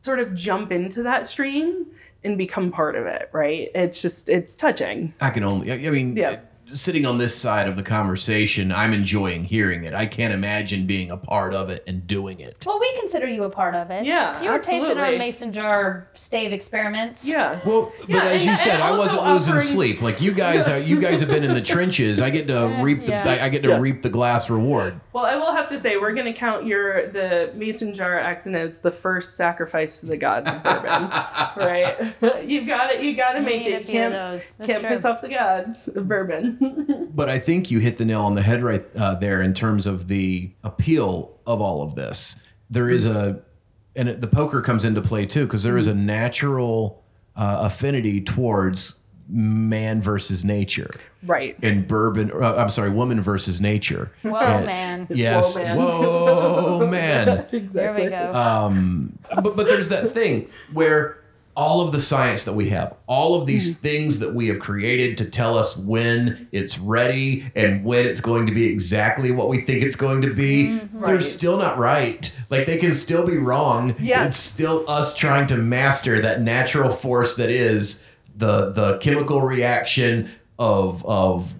sort of jump into that stream and become part of it right it's just it's touching I can only. I I mean, Yeah. Sitting on this side of the conversation, I'm enjoying hearing it. I can't imagine being a part of it and doing it. Well, we consider you a part of it. Yeah, you were tasting our mason jar stave experiments. yeah Well, but Yeah, as and- you said, I wasn't losing offering- sleep. Like you guys, are, you guys have been in the trenches. I get to reap the, yeah. I, I get to Yeah. reap the glass reward. well i will have to say we're going to count your the mason jar accent as the first sacrifice to the gods of bourbon right you've got it you got to make it few can't of those. That's can't true. piss off the gods of bourbon But I think you hit the nail on the head right uh, there in terms of the appeal of all of this. There is a, and it, the poker comes into play too, because there is a natural uh, affinity towards man versus nature. right And bourbon, uh, I'm sorry, woman versus nature. Whoa, And- man. Yes. Whoa, man. Whoa, man. There we go. Um, but but there's that thing where all of the science that we have, all of these things that we have created to tell us when it's ready and when it's going to be exactly what we think it's going to be, mm-hmm. they're Right. still not right. Like they can still be wrong. Yes. It's still us trying to master that natural force that is the the chemical reaction of of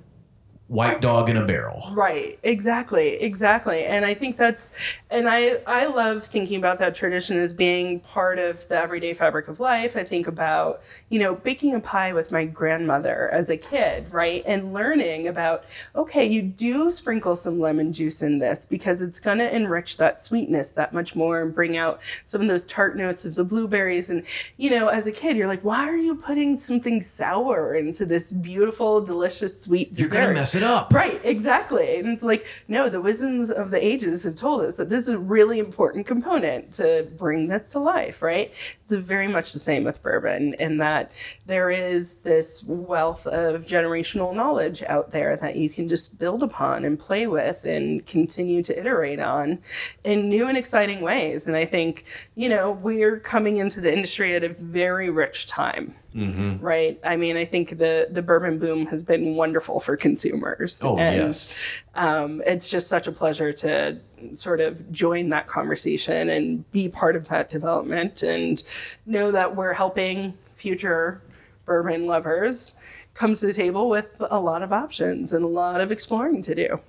white dog in a barrel. Right, exactly, exactly. And I think that's and I I love thinking about that tradition as being part of the everyday fabric of life. I think about, you know, baking a pie with my grandmother as a kid, right? And learning about okay, you do sprinkle some lemon juice in this because it's going to enrich that sweetness that much more and bring out some of those tart notes of the blueberries and you know, as a kid you're like, why are you putting something sour into this beautiful delicious sweet dessert? You're gonna mess it up. Right, exactly. And it's like, no, the wisdoms of the ages have told us that this is a really important component to bring this to life, right? It's very much the same with bourbon in that there is this wealth of generational knowledge out there that you can just build upon and play with and continue to iterate on in new and exciting ways. And I think, you know, we're coming into the industry at a very rich time mm-hmm. right? I mean, I think the the bourbon boom has been wonderful for consumers. Oh And, yes. um, it's just such a pleasure to sort of join that conversation and be part of that development and know that we're helping future bourbon lovers come to the table with a lot of options and a lot of exploring to do.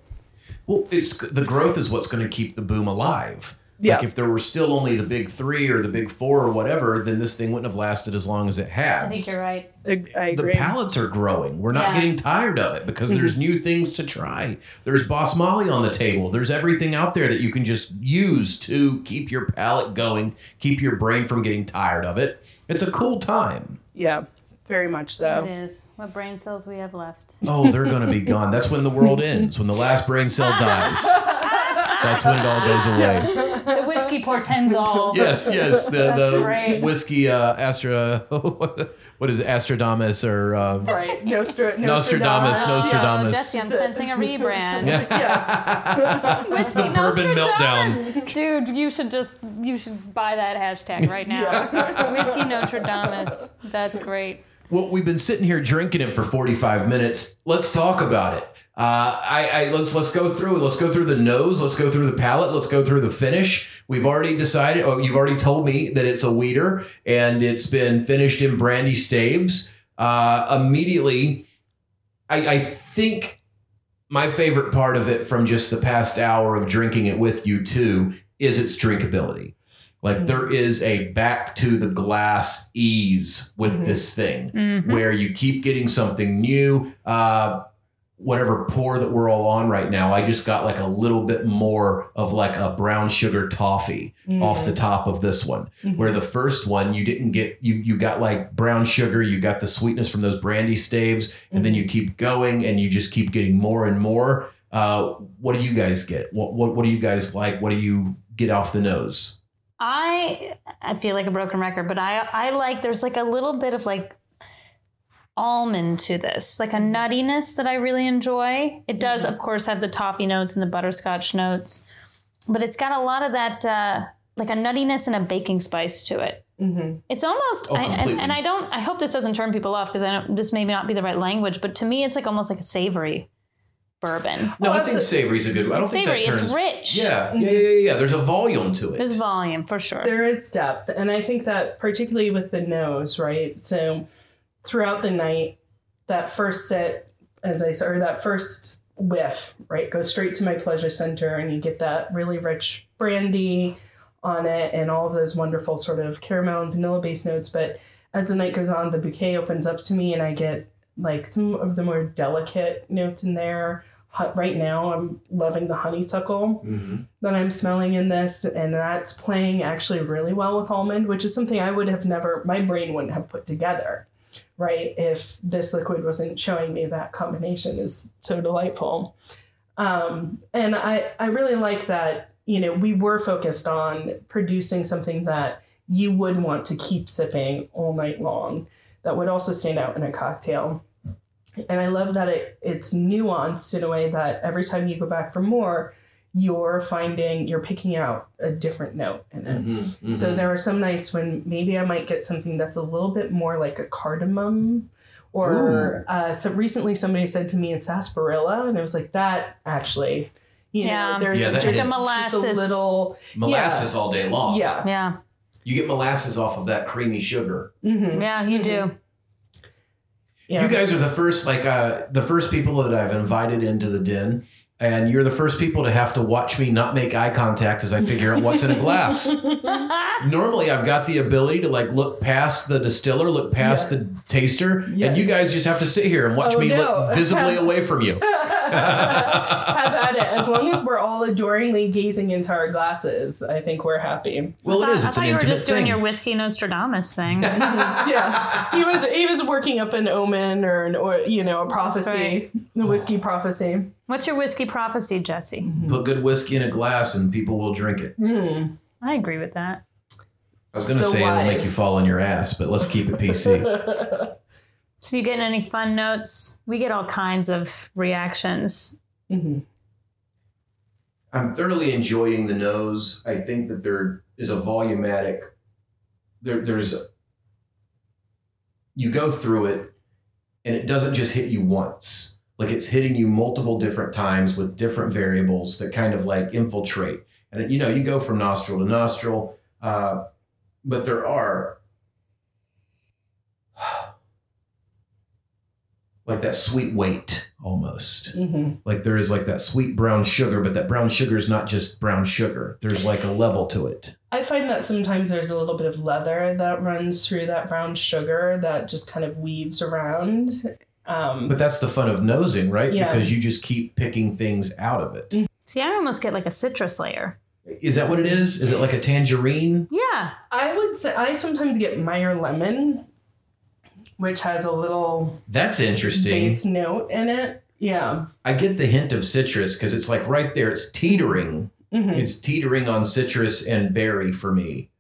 Well, it's the growth is what's going to keep the boom alive. Yeah. Like if there were still only the big three or the big four or whatever, then this thing wouldn't have lasted as long as it has. I think you're right. I, I the agree. palates are growing. We're not Yeah. getting tired of it because there's new things to try. There's Boss Molly on the table. There's everything out there that you can just use to keep your palate going, keep your brain from getting tired of it. It's a cool time. yeah, very much so. It is. What brain cells we have left. Oh, they're going to be gone. That's when the world ends, when the last brain cell dies. That's when it all goes away. The whiskey portends all. Yes, yes. The the great. whiskey uh, Astra, what is it, Astradamus or uh, Right, Nostra- Nostradamus, Nostradamus. Nostradamus. Jesse, I'm sensing a rebrand. Yes. Whiskey The bourbon Nostradamus. Dude, you should just you should buy that hashtag right now. Whiskey Nostradamus. That's great. Well, we've been sitting here drinking it for 45 minutes. Let's talk about it. Uh, I, I let's let's go through. Let's go through the nose. Let's go through the palate. Let's go through the finish. We've already decided. Oh, you've already told me that it's a wheater and it's been finished in brandy staves. Uh, immediately, I, I think my favorite part of it from just the past hour of drinking it with you too is its drinkability. Like there is a back to the glass ease with Mhm. this thing Mm-hmm. where you keep getting something new. Uh, whatever pour that we're all on right now, I just got like a little bit more of like a brown sugar toffee off the top of this one. Mhm. Where the first one you didn't get you you got like brown sugar, you got the sweetness from those brandy staves, and then you keep going and you just keep getting more and more. Uh, what do you guys get? What, what what do you guys like? What do you get off the nose? I I feel like a broken record, but I I like there's like a little bit of like almond to this, like a nuttiness that I really enjoy. It does, of course, have the toffee notes and the butterscotch notes, but it's got a lot of that uh, like a nuttiness and a baking spice to it. Mm-hmm. It's almost, Oh, I, and, and I don't. I hope this doesn't turn people off because I don't. This may not be the right language, but to me, it's like almost like a savory bourbon. No, I think a- savory's a good. I don't It's think savory. that turns. It's rich. Yeah, yeah, mm-hmm. yeah, yeah, yeah. There's a volume to it. There's volume for sure. There is depth, and I think that particularly with the nose, right? So throughout the night, that first sit, as I said, or that first whiff, right, goes straight to my pleasure center, and you get that really rich brandy on it, and all of those wonderful sort of caramel and vanilla based notes. But as the night goes on, the bouquet opens up to me, and I get like some of the more delicate notes in there. Right now, I'm loving the honeysuckle Mhm. that I'm smelling in this, and that's playing actually really well with almond, which is something I would have never, my brain wouldn't have put together, right? If this liquid wasn't showing me that combination is so delightful. Um, and I, I really like that, you know, we were focused on producing something that you would want to keep sipping all night long that would also stand out in a cocktail. And I love that it, it's nuanced in a way that every time you go back for more, you're finding you're picking out a different note in it. Mhm, So mhm. there are some nights when maybe I might get something that's a little bit more like a cardamom, or uh, so recently somebody said to me a sarsaparilla, and I was like, that actually, you Yeah. know, there's Yeah, that just, is- just a little, molasses all day long. yeah, yeah, You get molasses off of that creamy sugar. hmm yeah, you do. Yeah. You guys are the first, like, uh, the first people that I've invited into the den, and you're the first people to have to watch me not make eye contact as I figure out what's in a glass. Normally, I've got the ability to like look past the distiller, look past the taster, Yeah. and you guys just have to sit here and watch Oh, me no. look visibly away from you. Have at it. As long as we're all adoringly gazing into our glasses, I think we're happy. Well, it is. I thought an you were intimate just doing your whiskey Nostradamus thing. yeah, he was he was working up an omen or an or you know a prophecy, right. a whiskey prophecy. What's your whiskey prophecy, Jesse? Put good whiskey in a glass, and people will drink it. Mm. I agree with that. I was going to So say it'll make you fall on your ass, but let's keep it PC. So you getting any fun notes? We get all kinds of reactions. Mhm. I'm thoroughly enjoying the nose. I think that there is a volumatic. There, there's. You go through it, and it doesn't just hit you once. Like it's hitting you multiple different times with different variables that kind of like infiltrate. And you know, you go from nostril to nostril, uh, but there are like that sweet weight almost. Mhm. Like there is like that sweet brown sugar, but that brown sugar is not just brown sugar. There's like a level to it. I find that sometimes there's a little bit of leather that runs through that brown sugar that just kind of weaves around. Um, But that's the fun of nosing, right? Yeah. Because you just keep picking things out of it. See, I almost get like a citrus layer. Is that what it is? Is it like a tangerine? Yeah. I would say I sometimes get Meyer lemon, which has a little That's interesting. base note in it. Yeah. I get the hint of citrus because it's like right there. It's teetering. Mhm. It's teetering on citrus and berry for me.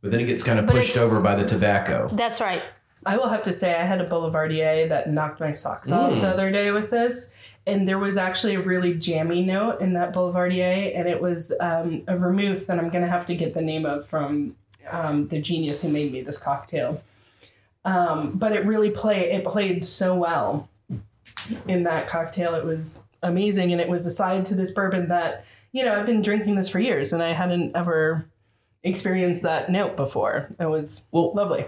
But then it gets kind of But pushed over by the tobacco. That's right. I will have to say I had a Boulevardier that knocked my socks off Mm. the other day with this. And there was actually a really jammy note in that Boulevardier, and it was um, a vermouth that I'm going to have to get the name of from um, the genius who made me this cocktail. Um, but it really played, it played so well in that cocktail. It was amazing. And it was a side to this bourbon that, you know, I've been drinking this for years and I hadn't ever experienced that note before. It was Well, lovely.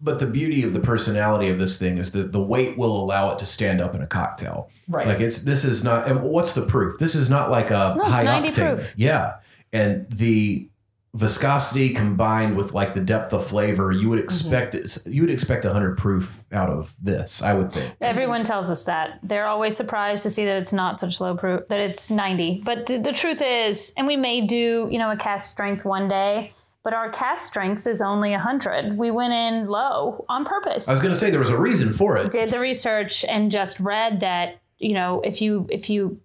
but the beauty of the personality of this thing is that the weight will allow it to stand up in a cocktail. Right. Like it's this is not and what's the proof? This is not like a No, it's high 90 octane. proof. Yeah. And the viscosity combined with like the depth of flavor, you would mm-hmm. expect it, you would expect 100 proof out of this, I would think. Everyone tells us that. They're always surprised to see that it's not such low proof, that it's 90. But th- the truth is, and we may do, you know, a cask strength one day, but our cask strength is only 100. We went in low on purpose. I was going to say there was a reason for it. did the research and just read that, you know, if you if you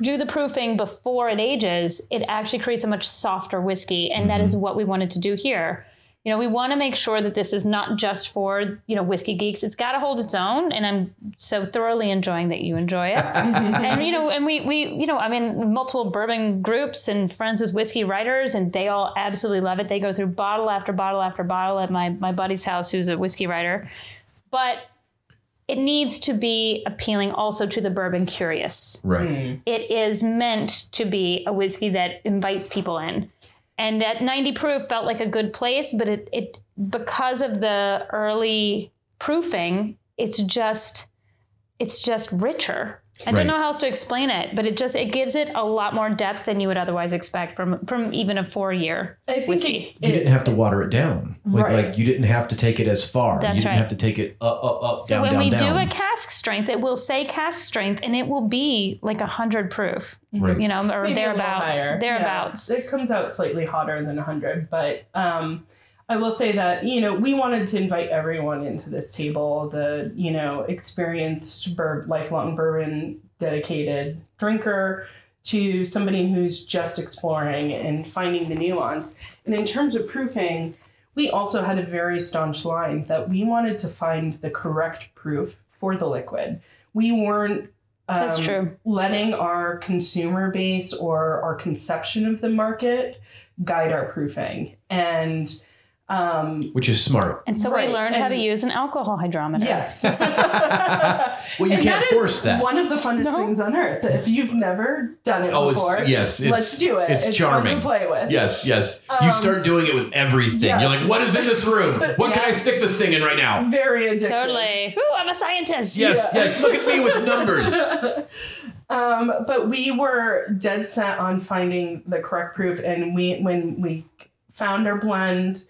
do the proofing before it ages, it actually creates a much softer whiskey, and that is mm-hmm. what we wanted to do here. You know, we want to make sure that this is not just for you know whiskey geeks. It's got to hold its own, and I'm so thoroughly enjoying that you enjoy it. and you know, and we we you know, I'm in multiple bourbon groups and friends with whiskey writers, and they all absolutely love it. They go through bottle after bottle after bottle at my my buddy's house, who's a whiskey writer, but it needs to be appealing also to the bourbon curious Right. Hmm. it is meant to be a whiskey that invites people in. And that 90 proof felt like a good place, but it, it because of the early proofing, it's just it's just richer. I Right. don't know how else to explain it, but it just it gives it a lot more depth than you would otherwise expect from from even a four year whiskey. it- You didn't have to water it down. Like Right. like you didn't have to take it as far. That's you didn't right. have to take it up up up So down when down we down. do a cask strength, it will say cask strength, and it will be like a hundred proof, Right. you know, or Maybe thereabouts, higher. thereabouts. Yes, it comes out slightly hotter than 100, but um, I will say that, you know, we wanted to invite everyone into this table, the, you know, experienced bur- lifelong bourbon dedicated drinker to somebody who's just exploring and finding the nuance. And in terms of proofing, we also had a very staunch line that we wanted to find the correct proof for the liquid. We weren't That's um, true. letting our consumer base or our conception of the market guide our proofing. And um, which is smart. And so Right, we learned how to use an alcohol hydrometer. yes. Well, you And can't that is force that. One of the funnest No. things on earth. If you've never done it Oh, it's- before, yes, it's- let's do it. it's fun charming. to play with. Yes, yes. you Um, start doing it with everything. yes. You're like, what is in this room? What can I stick this thing in right now? Very addictive. Totally. Ooh, I'm a scientist. Yes, Yeah. yes. Look at me with numbers. Um, but we were dead set on finding the correct proof, and we when we found our blend,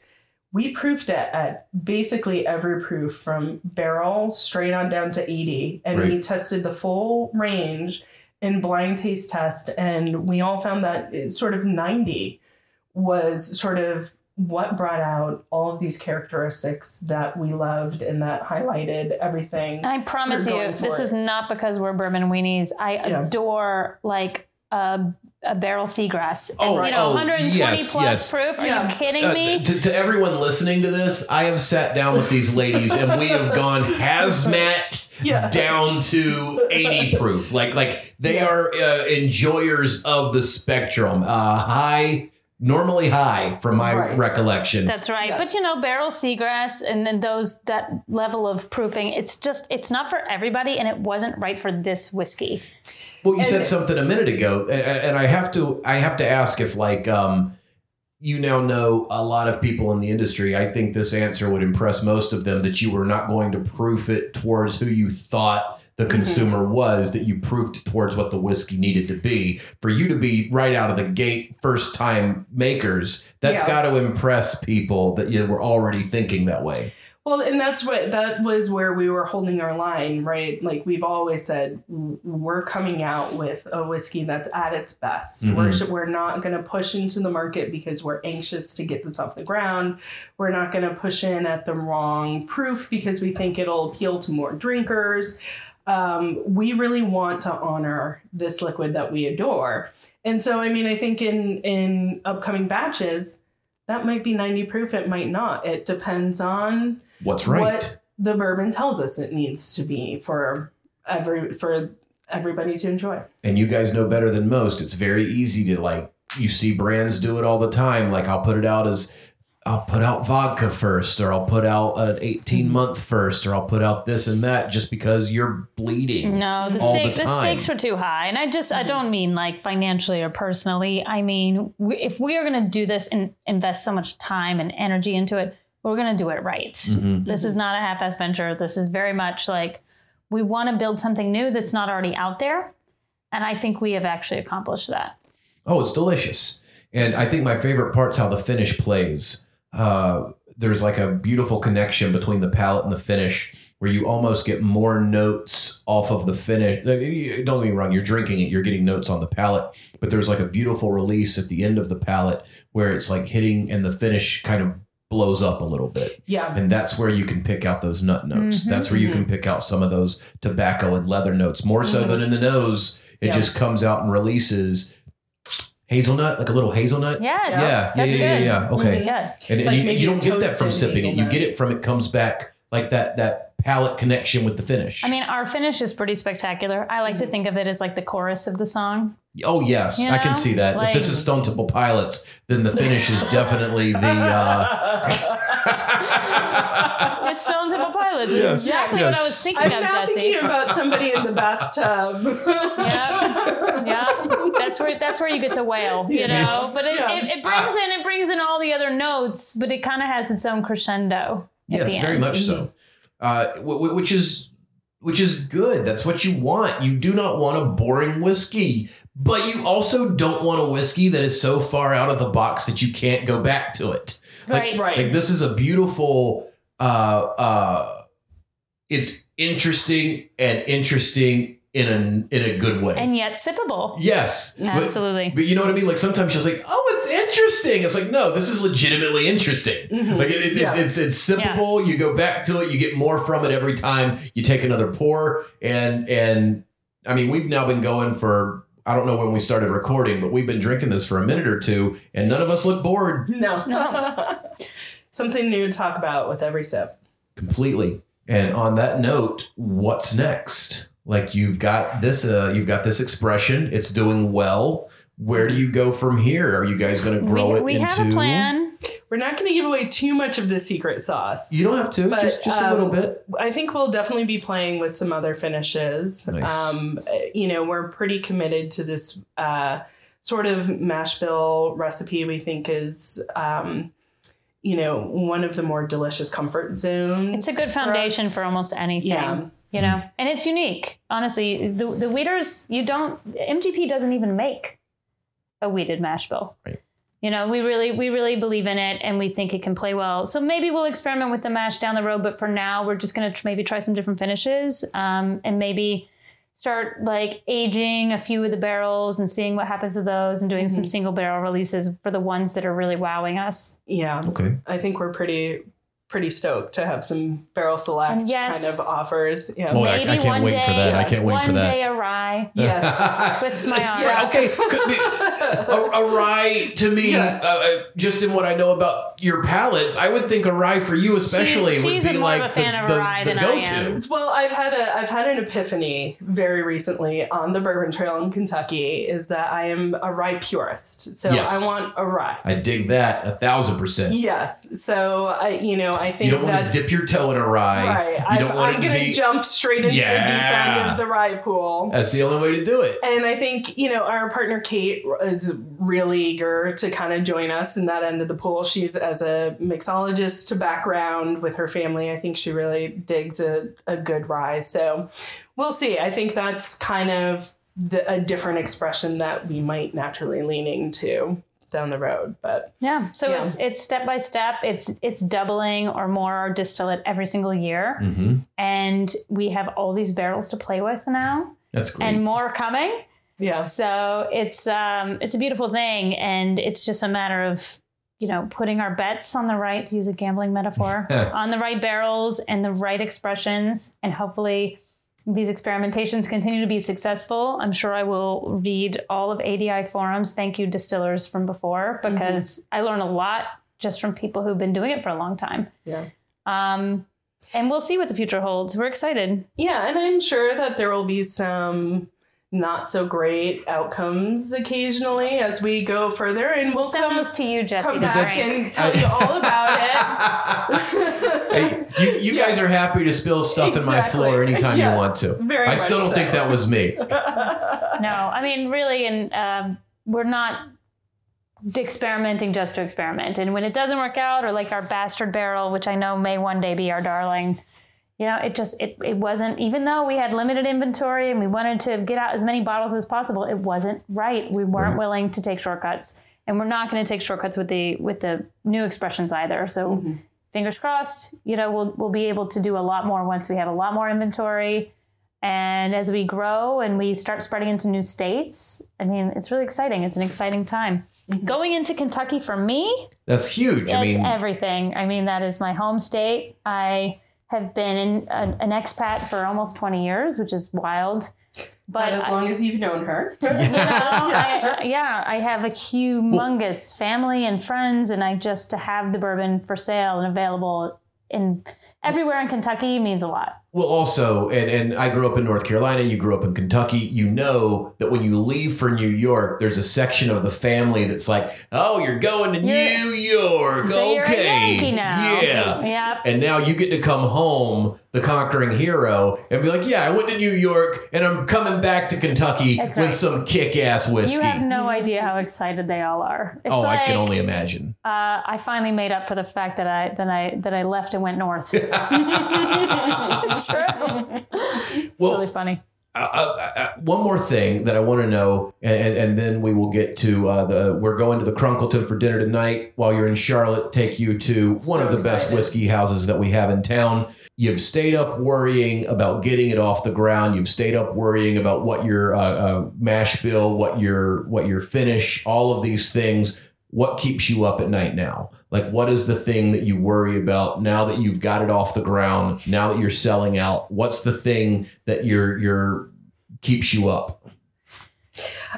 we proofed it at basically every proof from barrel straight on down to 80, and we tested the full range in blind taste test, and we all found that sort of 90 was sort of what brought out all of these characteristics that we loved and that highlighted everything. And I promise you, this it. is not because we're bourbon weenies. I Yeah. adore like a, a barrel seagrass. And, Oh, you know, oh, 120 yes, plus yes. proof. Are Yeah. you kidding Uh, me? to, to everyone listening to this, I have sat down with these ladies and we have gone hazmat Yeah. down to 80 proof. Like like they Yeah. are uh, enjoyers of the spectrum. Uh, high, normally high from my Right. recollection. That's right. Yes. But you know, barrel seagrass and then those that level of proofing, it's just it's not for everybody and it wasn't right for this whiskey. Well, you said something a minute ago, and I have to I have to ask if like um you now know a lot of people in the industry. I think this answer would impress most of them that you were not going to proof it towards who you thought the Mm-hmm. consumer was, that you proofed it towards what the whiskey needed to be. For you to be right out of the gate first time makers, that's Yeah. got to impress people that you were already thinking that way. Well, and that's what that was where we were holding our line, right? Like we've always said, we're coming out with a whiskey that's at its best. We're, we're not going to push into the market because we're anxious to get this off the ground. We're not going to push in at the wrong proof because we think it'll appeal to more drinkers. Um, we really want to honor this liquid that we adore. And so, I mean, I think in in upcoming batches, that might be 90 proof, it might not. It depends on What's right? what the bourbon tells us it needs to be for every for everybody to enjoy. and you guys know better than most it's very easy to like you see brands do it all the time like i'll put it out as i'll put out vodka first or i'll put out an 18 month first or i'll put out this and that just because you're bleeding No, the all stake the the, stakes were too high, and I just I don't mean like financially or personally. I mean we, if we are going to do this and invest so much time and energy into it, we're going to do it right. Mm-hmm. This is not a half-ass venture. This is very much like we want to build something new that's not already out there, and I think we have actually accomplished that. oh it's delicious And I think my favorite part's how the finish plays. Uh, there's like a beautiful connection between the palate and the finish where you almost get more notes off of the finish. Don't get me wrong, you're drinking it, you're getting notes on the palate, but there's like a beautiful release at the end of the palate where it's like hitting and the finish kind of blows up a little bit. Yeah. And that's where you can pick out those nut notes. Mm-hmm. That's where you can pick out some of those tobacco and leather notes more so than in the nose. It Yeah. just comes out and releases hazelnut, like a little hazelnut. Yes. Yeah, yeah, That's yeah, yeah, yeah. Okay. Mm-hmm. Yeah. And, and Like you, you don't get that from toasted sipping it. You get it from it comes back like that that palate connection with the finish. I mean, our finish is pretty spectacular. I like to think of it as like the chorus of the song. oh yes, You I can see that. Like- if this is Stone Temple Pilots, then the finish is definitely the. Uh, It's Stone Temple Pilots. Yes. exactly Yes. what I was thinking I'm of, now Jesse. thinking about somebody in the bathtub. yeah, yeah. That's where that's where you get to wail, you know. But it, Yeah. it, it brings in it brings in all the other notes, but it kind of has its own crescendo. at yes, very end. much so. Uh, w- w- which is which is good. That's what you want. You do not want a boring whiskey, but you also don't want a whiskey that is so far out of the box that you can't go back to it. Like, Right. Right. Like this is a beautiful. Uh, uh, it's interesting and interesting in a in a good way. and yet sippable. yes, Absolutely. But, you know what I mean. Like sometimes she's like, "Oh, it's interesting." It's like, no, this is legitimately interesting. Mm-hmm. Like it, it, Yeah. it's, it's it's sippable. You go back to it. You get more from it every time. You take another pour, and and I mean, we've now been going for. I don't know when we started recording, but we've been drinking this for a minute or two, and none of us look bored. no. No. Something new to talk about with every sip. completely. And on that note, what's next? Like you've got this, uh, you've got this expression. It's doing well. Where do you go from here? Are you guys going to grow we it we into? have a plan. We're not going to give away too much of the secret sauce. You don't have to. But, just just a um, little bit. I think we'll definitely be playing with some other finishes. Nice. Um, you know, we're pretty committed to this uh, sort of mash bill recipe. We think is, um, you know, one of the more delicious comfort zones. It's a good foundation us. for almost anything. Yeah. You know, and it's unique. Honestly, the the wheaters you don't MGP doesn't even make a wheated mash bill. Right. You know, we really we really believe in it, and we think it can play well. So maybe we'll experiment with the mash down the road. But for now, we're just gonna tr- maybe try some different finishes, um, and maybe start like aging a few of the barrels and seeing what happens to those, and doing some single barrel releases for the ones that are really wowing us. Yeah. Okay. I think we're pretty pretty stoked to have some barrel select And yes. kind of offers. Yeah. Oh, I- Maybe I can't one wait day, for that. I can't wait one for that. One day a rye. yes. Twist my arm. Yeah, okay. Could be a, a rye to me, Yeah. uh, uh, just in what I know about your palates, I would think a rye for you especially She- would be like the, the, the go-to. Well, I've had a I've had an epiphany very recently on the Bourbon Trail in Kentucky is that I am a rye purist. So Yes. I want a rye. I dig that a thousand percent. Yes. So I you know, I think You don't want to dip your toe in a rye. right. You don't I'm, want I'm to gonna be. jump straight into the deep end of the rye pool. That's the only way to do it. And I think, you know, our partner Kate is really eager to kind of join us in that end of the pool. She's as a mixologist background with her family. I think she really digs a, a good ryes. So we'll see. I think that's kind of the, a different expression that we might naturally lean into down the road. But Yeah. So Yeah. it's it's step by step. It's it's doubling or more our distillate every single year, Mm-hmm. and we have all these barrels to play with now, That's great. and more coming. Yeah. So it's um it's a beautiful thing, and it's just a matter of you know putting our bets on the right to use a gambling metaphor on the right barrels and the right expressions, and hopefully. These experimentations continue to be successful. I'm sure I will read all of ADI forums. Thank you, distillers from before, because I learn a lot just from people who've been doing it for a long time. Yeah. Um, and we'll see what the future holds. We're excited. Yeah, and I'm sure that there will be some not so great outcomes occasionally as we go further, and we'll, We'll send come, those to you, Jesse. come back drink. and tell you all about it. hey, you, you guys are happy to spill stuff in my floor anytime Yes, you want to. very I still don't think that was me. No, I mean, really, and um, we're not experimenting just to experiment. And when it doesn't work out, or like our bastard barrel, which I know may one day be our darling, you know, it just it it wasn't. Even though we had limited inventory and we wanted to get out as many bottles as possible, it wasn't right. We weren't Right. willing to take shortcuts. and we're not going to take shortcuts with the with the new expressions either. So mm-hmm. fingers crossed, you know, we'll we'll be able to do a lot more once we have a lot more inventory. And as we grow and we start spreading into new states, I mean, it's really exciting. It's an exciting time. Mm-hmm. Going into Kentucky for me, That's huge. that's I mean, everything. I mean, that is my home state. I have been an, an expat for almost 20 years, which is wild. But as I- long as you've known her. you know, I, yeah, I have a humongous family and friends, and I just to have the bourbon for sale and available in everywhere in Kentucky means a lot. Well, also, and, and I grew up in North Carolina, you grew up in Kentucky. You know that when you leave for New York, there's a section of the family that's like, oh, you're going to You're- New York. So okay. Yeah. Yep. And now you get to come home, the conquering hero, and be like, yeah, I went to New York and I'm coming back to Kentucky That's with right. some kick ass whiskey. You have no idea how excited they all are. It's oh, like, I can only imagine. uh, I finally made up for the fact that I that I that I left and went north. it's true. It's Well, really funny. uh, uh, uh, one more thing that I want to know, and, and then we will get to uh, the. We're going to the Crunkleton for dinner tonight. While you're in Charlotte, take you to one of the best whiskey houses that we have in town. You've stayed up worrying about getting it off the ground. You've stayed up worrying about what your uh, uh, mash bill, what your what your finish, all of these things. What keeps you up at night now? Like, what is the thing that you worry about now that you've got it off the ground? Now that you're selling out, what's the thing that you're you're keeps you up?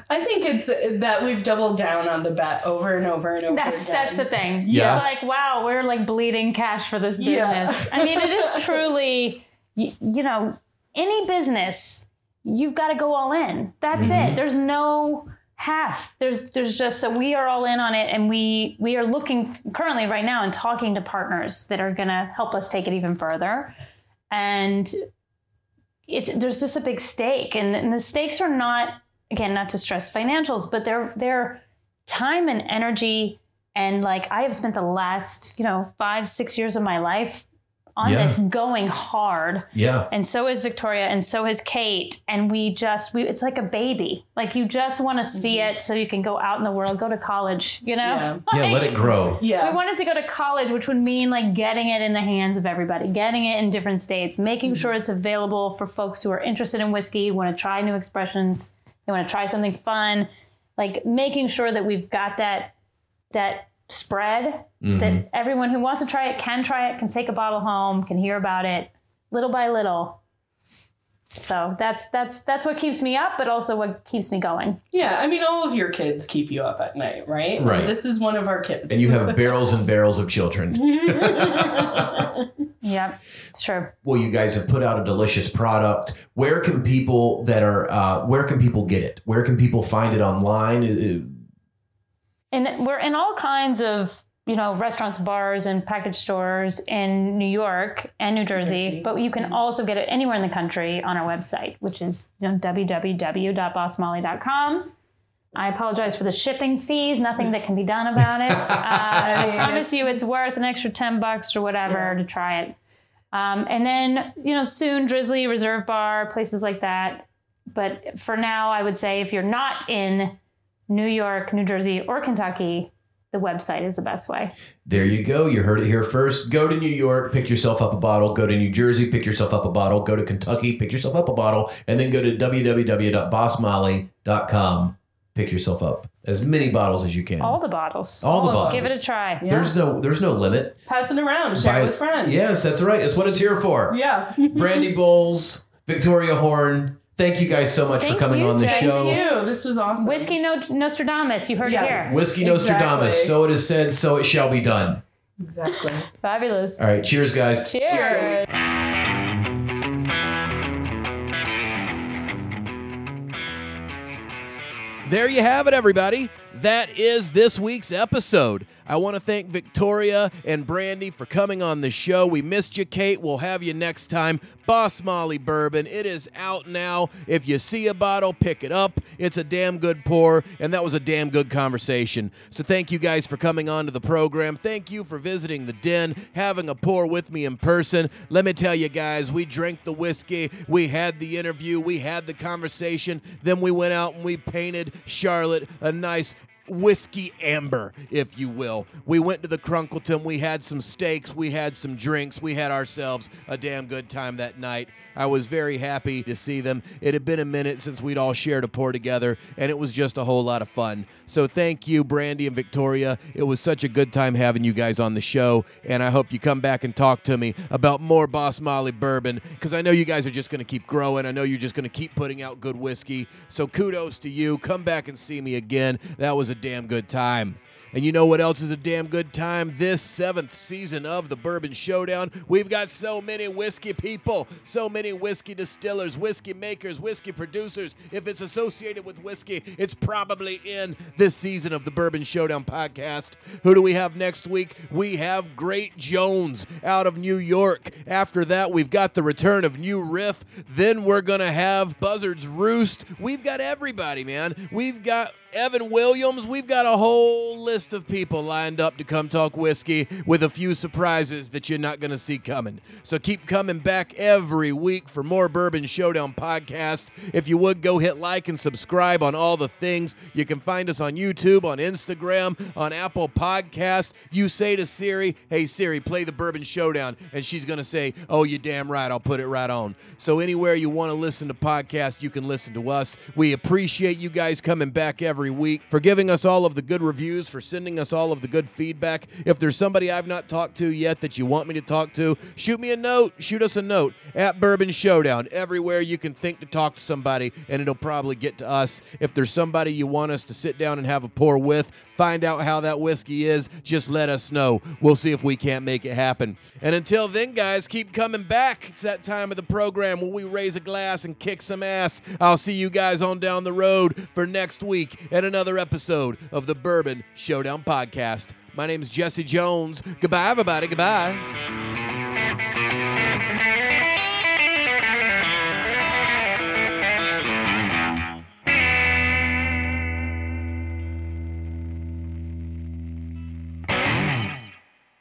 I think it's that we've doubled down on the bet over and over and over That's again. that's the thing. Yeah. It's like, wow, we're like bleeding cash for this Yeah. business. I mean, it is truly, you, you know, any business, you've got to go all in. That's Mm-hmm. it. There's no half. There's there's just so we are all in on it, and we we are looking currently right now and talking to partners that are going to help us take it even further. And it's there's just a big stake, and, and the stakes are not again not to stress financials, but they're they're time and energy and like I have spent the last you know five six years of my life on Yeah. this going hard Yeah. and so is Victoria and so is Kate and we just we it's like a baby like you just want to see it so you can go out in the world go to college you know Yeah. Yeah, let it grow. Yeah. we wanted to go to college, which would mean like getting it in the hands of everybody, getting it in different states, making mm-hmm. sure it's available for folks who are interested in whiskey, want to try new expressions, they want to try something fun, like making sure that we've got that that spread that mm-hmm. everyone who wants to try it can try it, can take a bottle home, can hear about it little by little. So that's that's that's what keeps me up, but also what keeps me going. Yeah, I mean, all of your kids keep you up at night, right? Right. This is one of our kids. And you have barrels and barrels of children. Yep, it's true. Well, you guys have put out a delicious product. Where can people that are uh, where can people get it? Where can people find it online? Uh, uh, And we're in all kinds of you know restaurants bars and package stores in new york and new jersey, Jersey. but you can also get it anywhere in the country on our website which is you know, www.bossmolly.com i apologize for the shipping fees nothing that can be done about it. Uh, i promise you it's worth an extra 10 bucks or whatever to try it. Um, and then you know soon Drizly reserve bar places like that. But for now i would say if you're not in New York, New Jersey, or Kentucky, the website is the best way. there you go. You heard it here first. Go to New York, pick yourself up a bottle. Go to New Jersey, pick yourself up a bottle. Go to Kentucky, pick yourself up a bottle, and then go to www.bossmolly.com. Pick yourself up as many bottles as you can. All the bottles. All the All of bottles. Give it a try. There's no there's no limit. Pass it around, share Buy it it- with friends. Yes, that's right. It's what it's here for. Yeah. Brandi Bowles, Victoria Horn. Thank you guys so much Thank for coming you, on the Jess. show. Thank you. This was awesome. Whiskey no- Nostradamus. You heard Yes. it here. Whiskey Nostradamus. So it is said, so it shall be done. Exactly. Fabulous. All right. Cheers, guys. Cheers. There you have it, everybody. That is this week's episode. I want to thank Victoria and Brandi for coming on the show. We missed you, Kate. We'll have you next time. Boss Molly Bourbon. It is out now. If you see a bottle, pick it up. It's a damn good pour, and that was a damn good conversation. So thank you guys for coming on to the program. Thank you for visiting the den, having a pour with me in person. Let me tell you guys, we drank the whiskey, we had the interview, we had the conversation, then we went out and we painted Charlotte a nice whiskey amber, if you will. We went to the Crunkleton. We had some steaks. We had some drinks. We had ourselves a damn good time that night. I was very happy to see them. It had been a minute since we'd all shared a pour together, and it was just a whole lot of fun. So thank you, Brandi and Victoria. It was such a good time having you guys on the show, and I hope you come back and talk to me about more Boss Molly bourbon because I know you guys are just going to keep growing. I know you're just going to keep putting out good whiskey. So kudos to you. Come back and see me again. That was a damn good time. And you know what else is a damn good time? This seventh season of the Bourbon Showdown. We've got so many whiskey people, so many whiskey distillers, whiskey makers, whiskey producers. If it's associated with whiskey, it's probably in this season of the Bourbon Showdown podcast. Who do we have next week? We have Great Jones out of New York. After that, we've got the return of New Riff. Then we're going to have Buzzard's Roost. We've got everybody, man. We've got Evan Williams. We've got a whole list of people lined up to come talk whiskey with a few surprises that you're not going to see coming. So keep coming back every week for more Bourbon Showdown podcast. If you would go hit like and subscribe on all the things. You can find us on YouTube, on Instagram, on Apple Podcast. You say to Siri, "Hey Siri, play the Bourbon Showdown," and she's going to say, "Oh, you damn right, I'll put it right on." So anywhere you want to listen to podcasts, you can listen to us. We appreciate you guys coming back every every week, for giving us all of the good reviews, for sending us all of the good feedback. If there's somebody I've not talked to yet that you want me to talk to, shoot me a note. Shoot us a note at Bourbon Showdown. Everywhere you can think to talk to somebody, and it'll probably get to us. If there's somebody you want us to sit down and have a pour with, find out how that whiskey is, just let us know. We'll see if we can't make it happen. And until then, guys, keep coming back. It's that time of the program where we raise a glass and kick some ass. I'll see you guys on down the road for next week and another episode of the Bourbon Showdown Podcast. My name is Jesse Jones. Goodbye, everybody. Goodbye.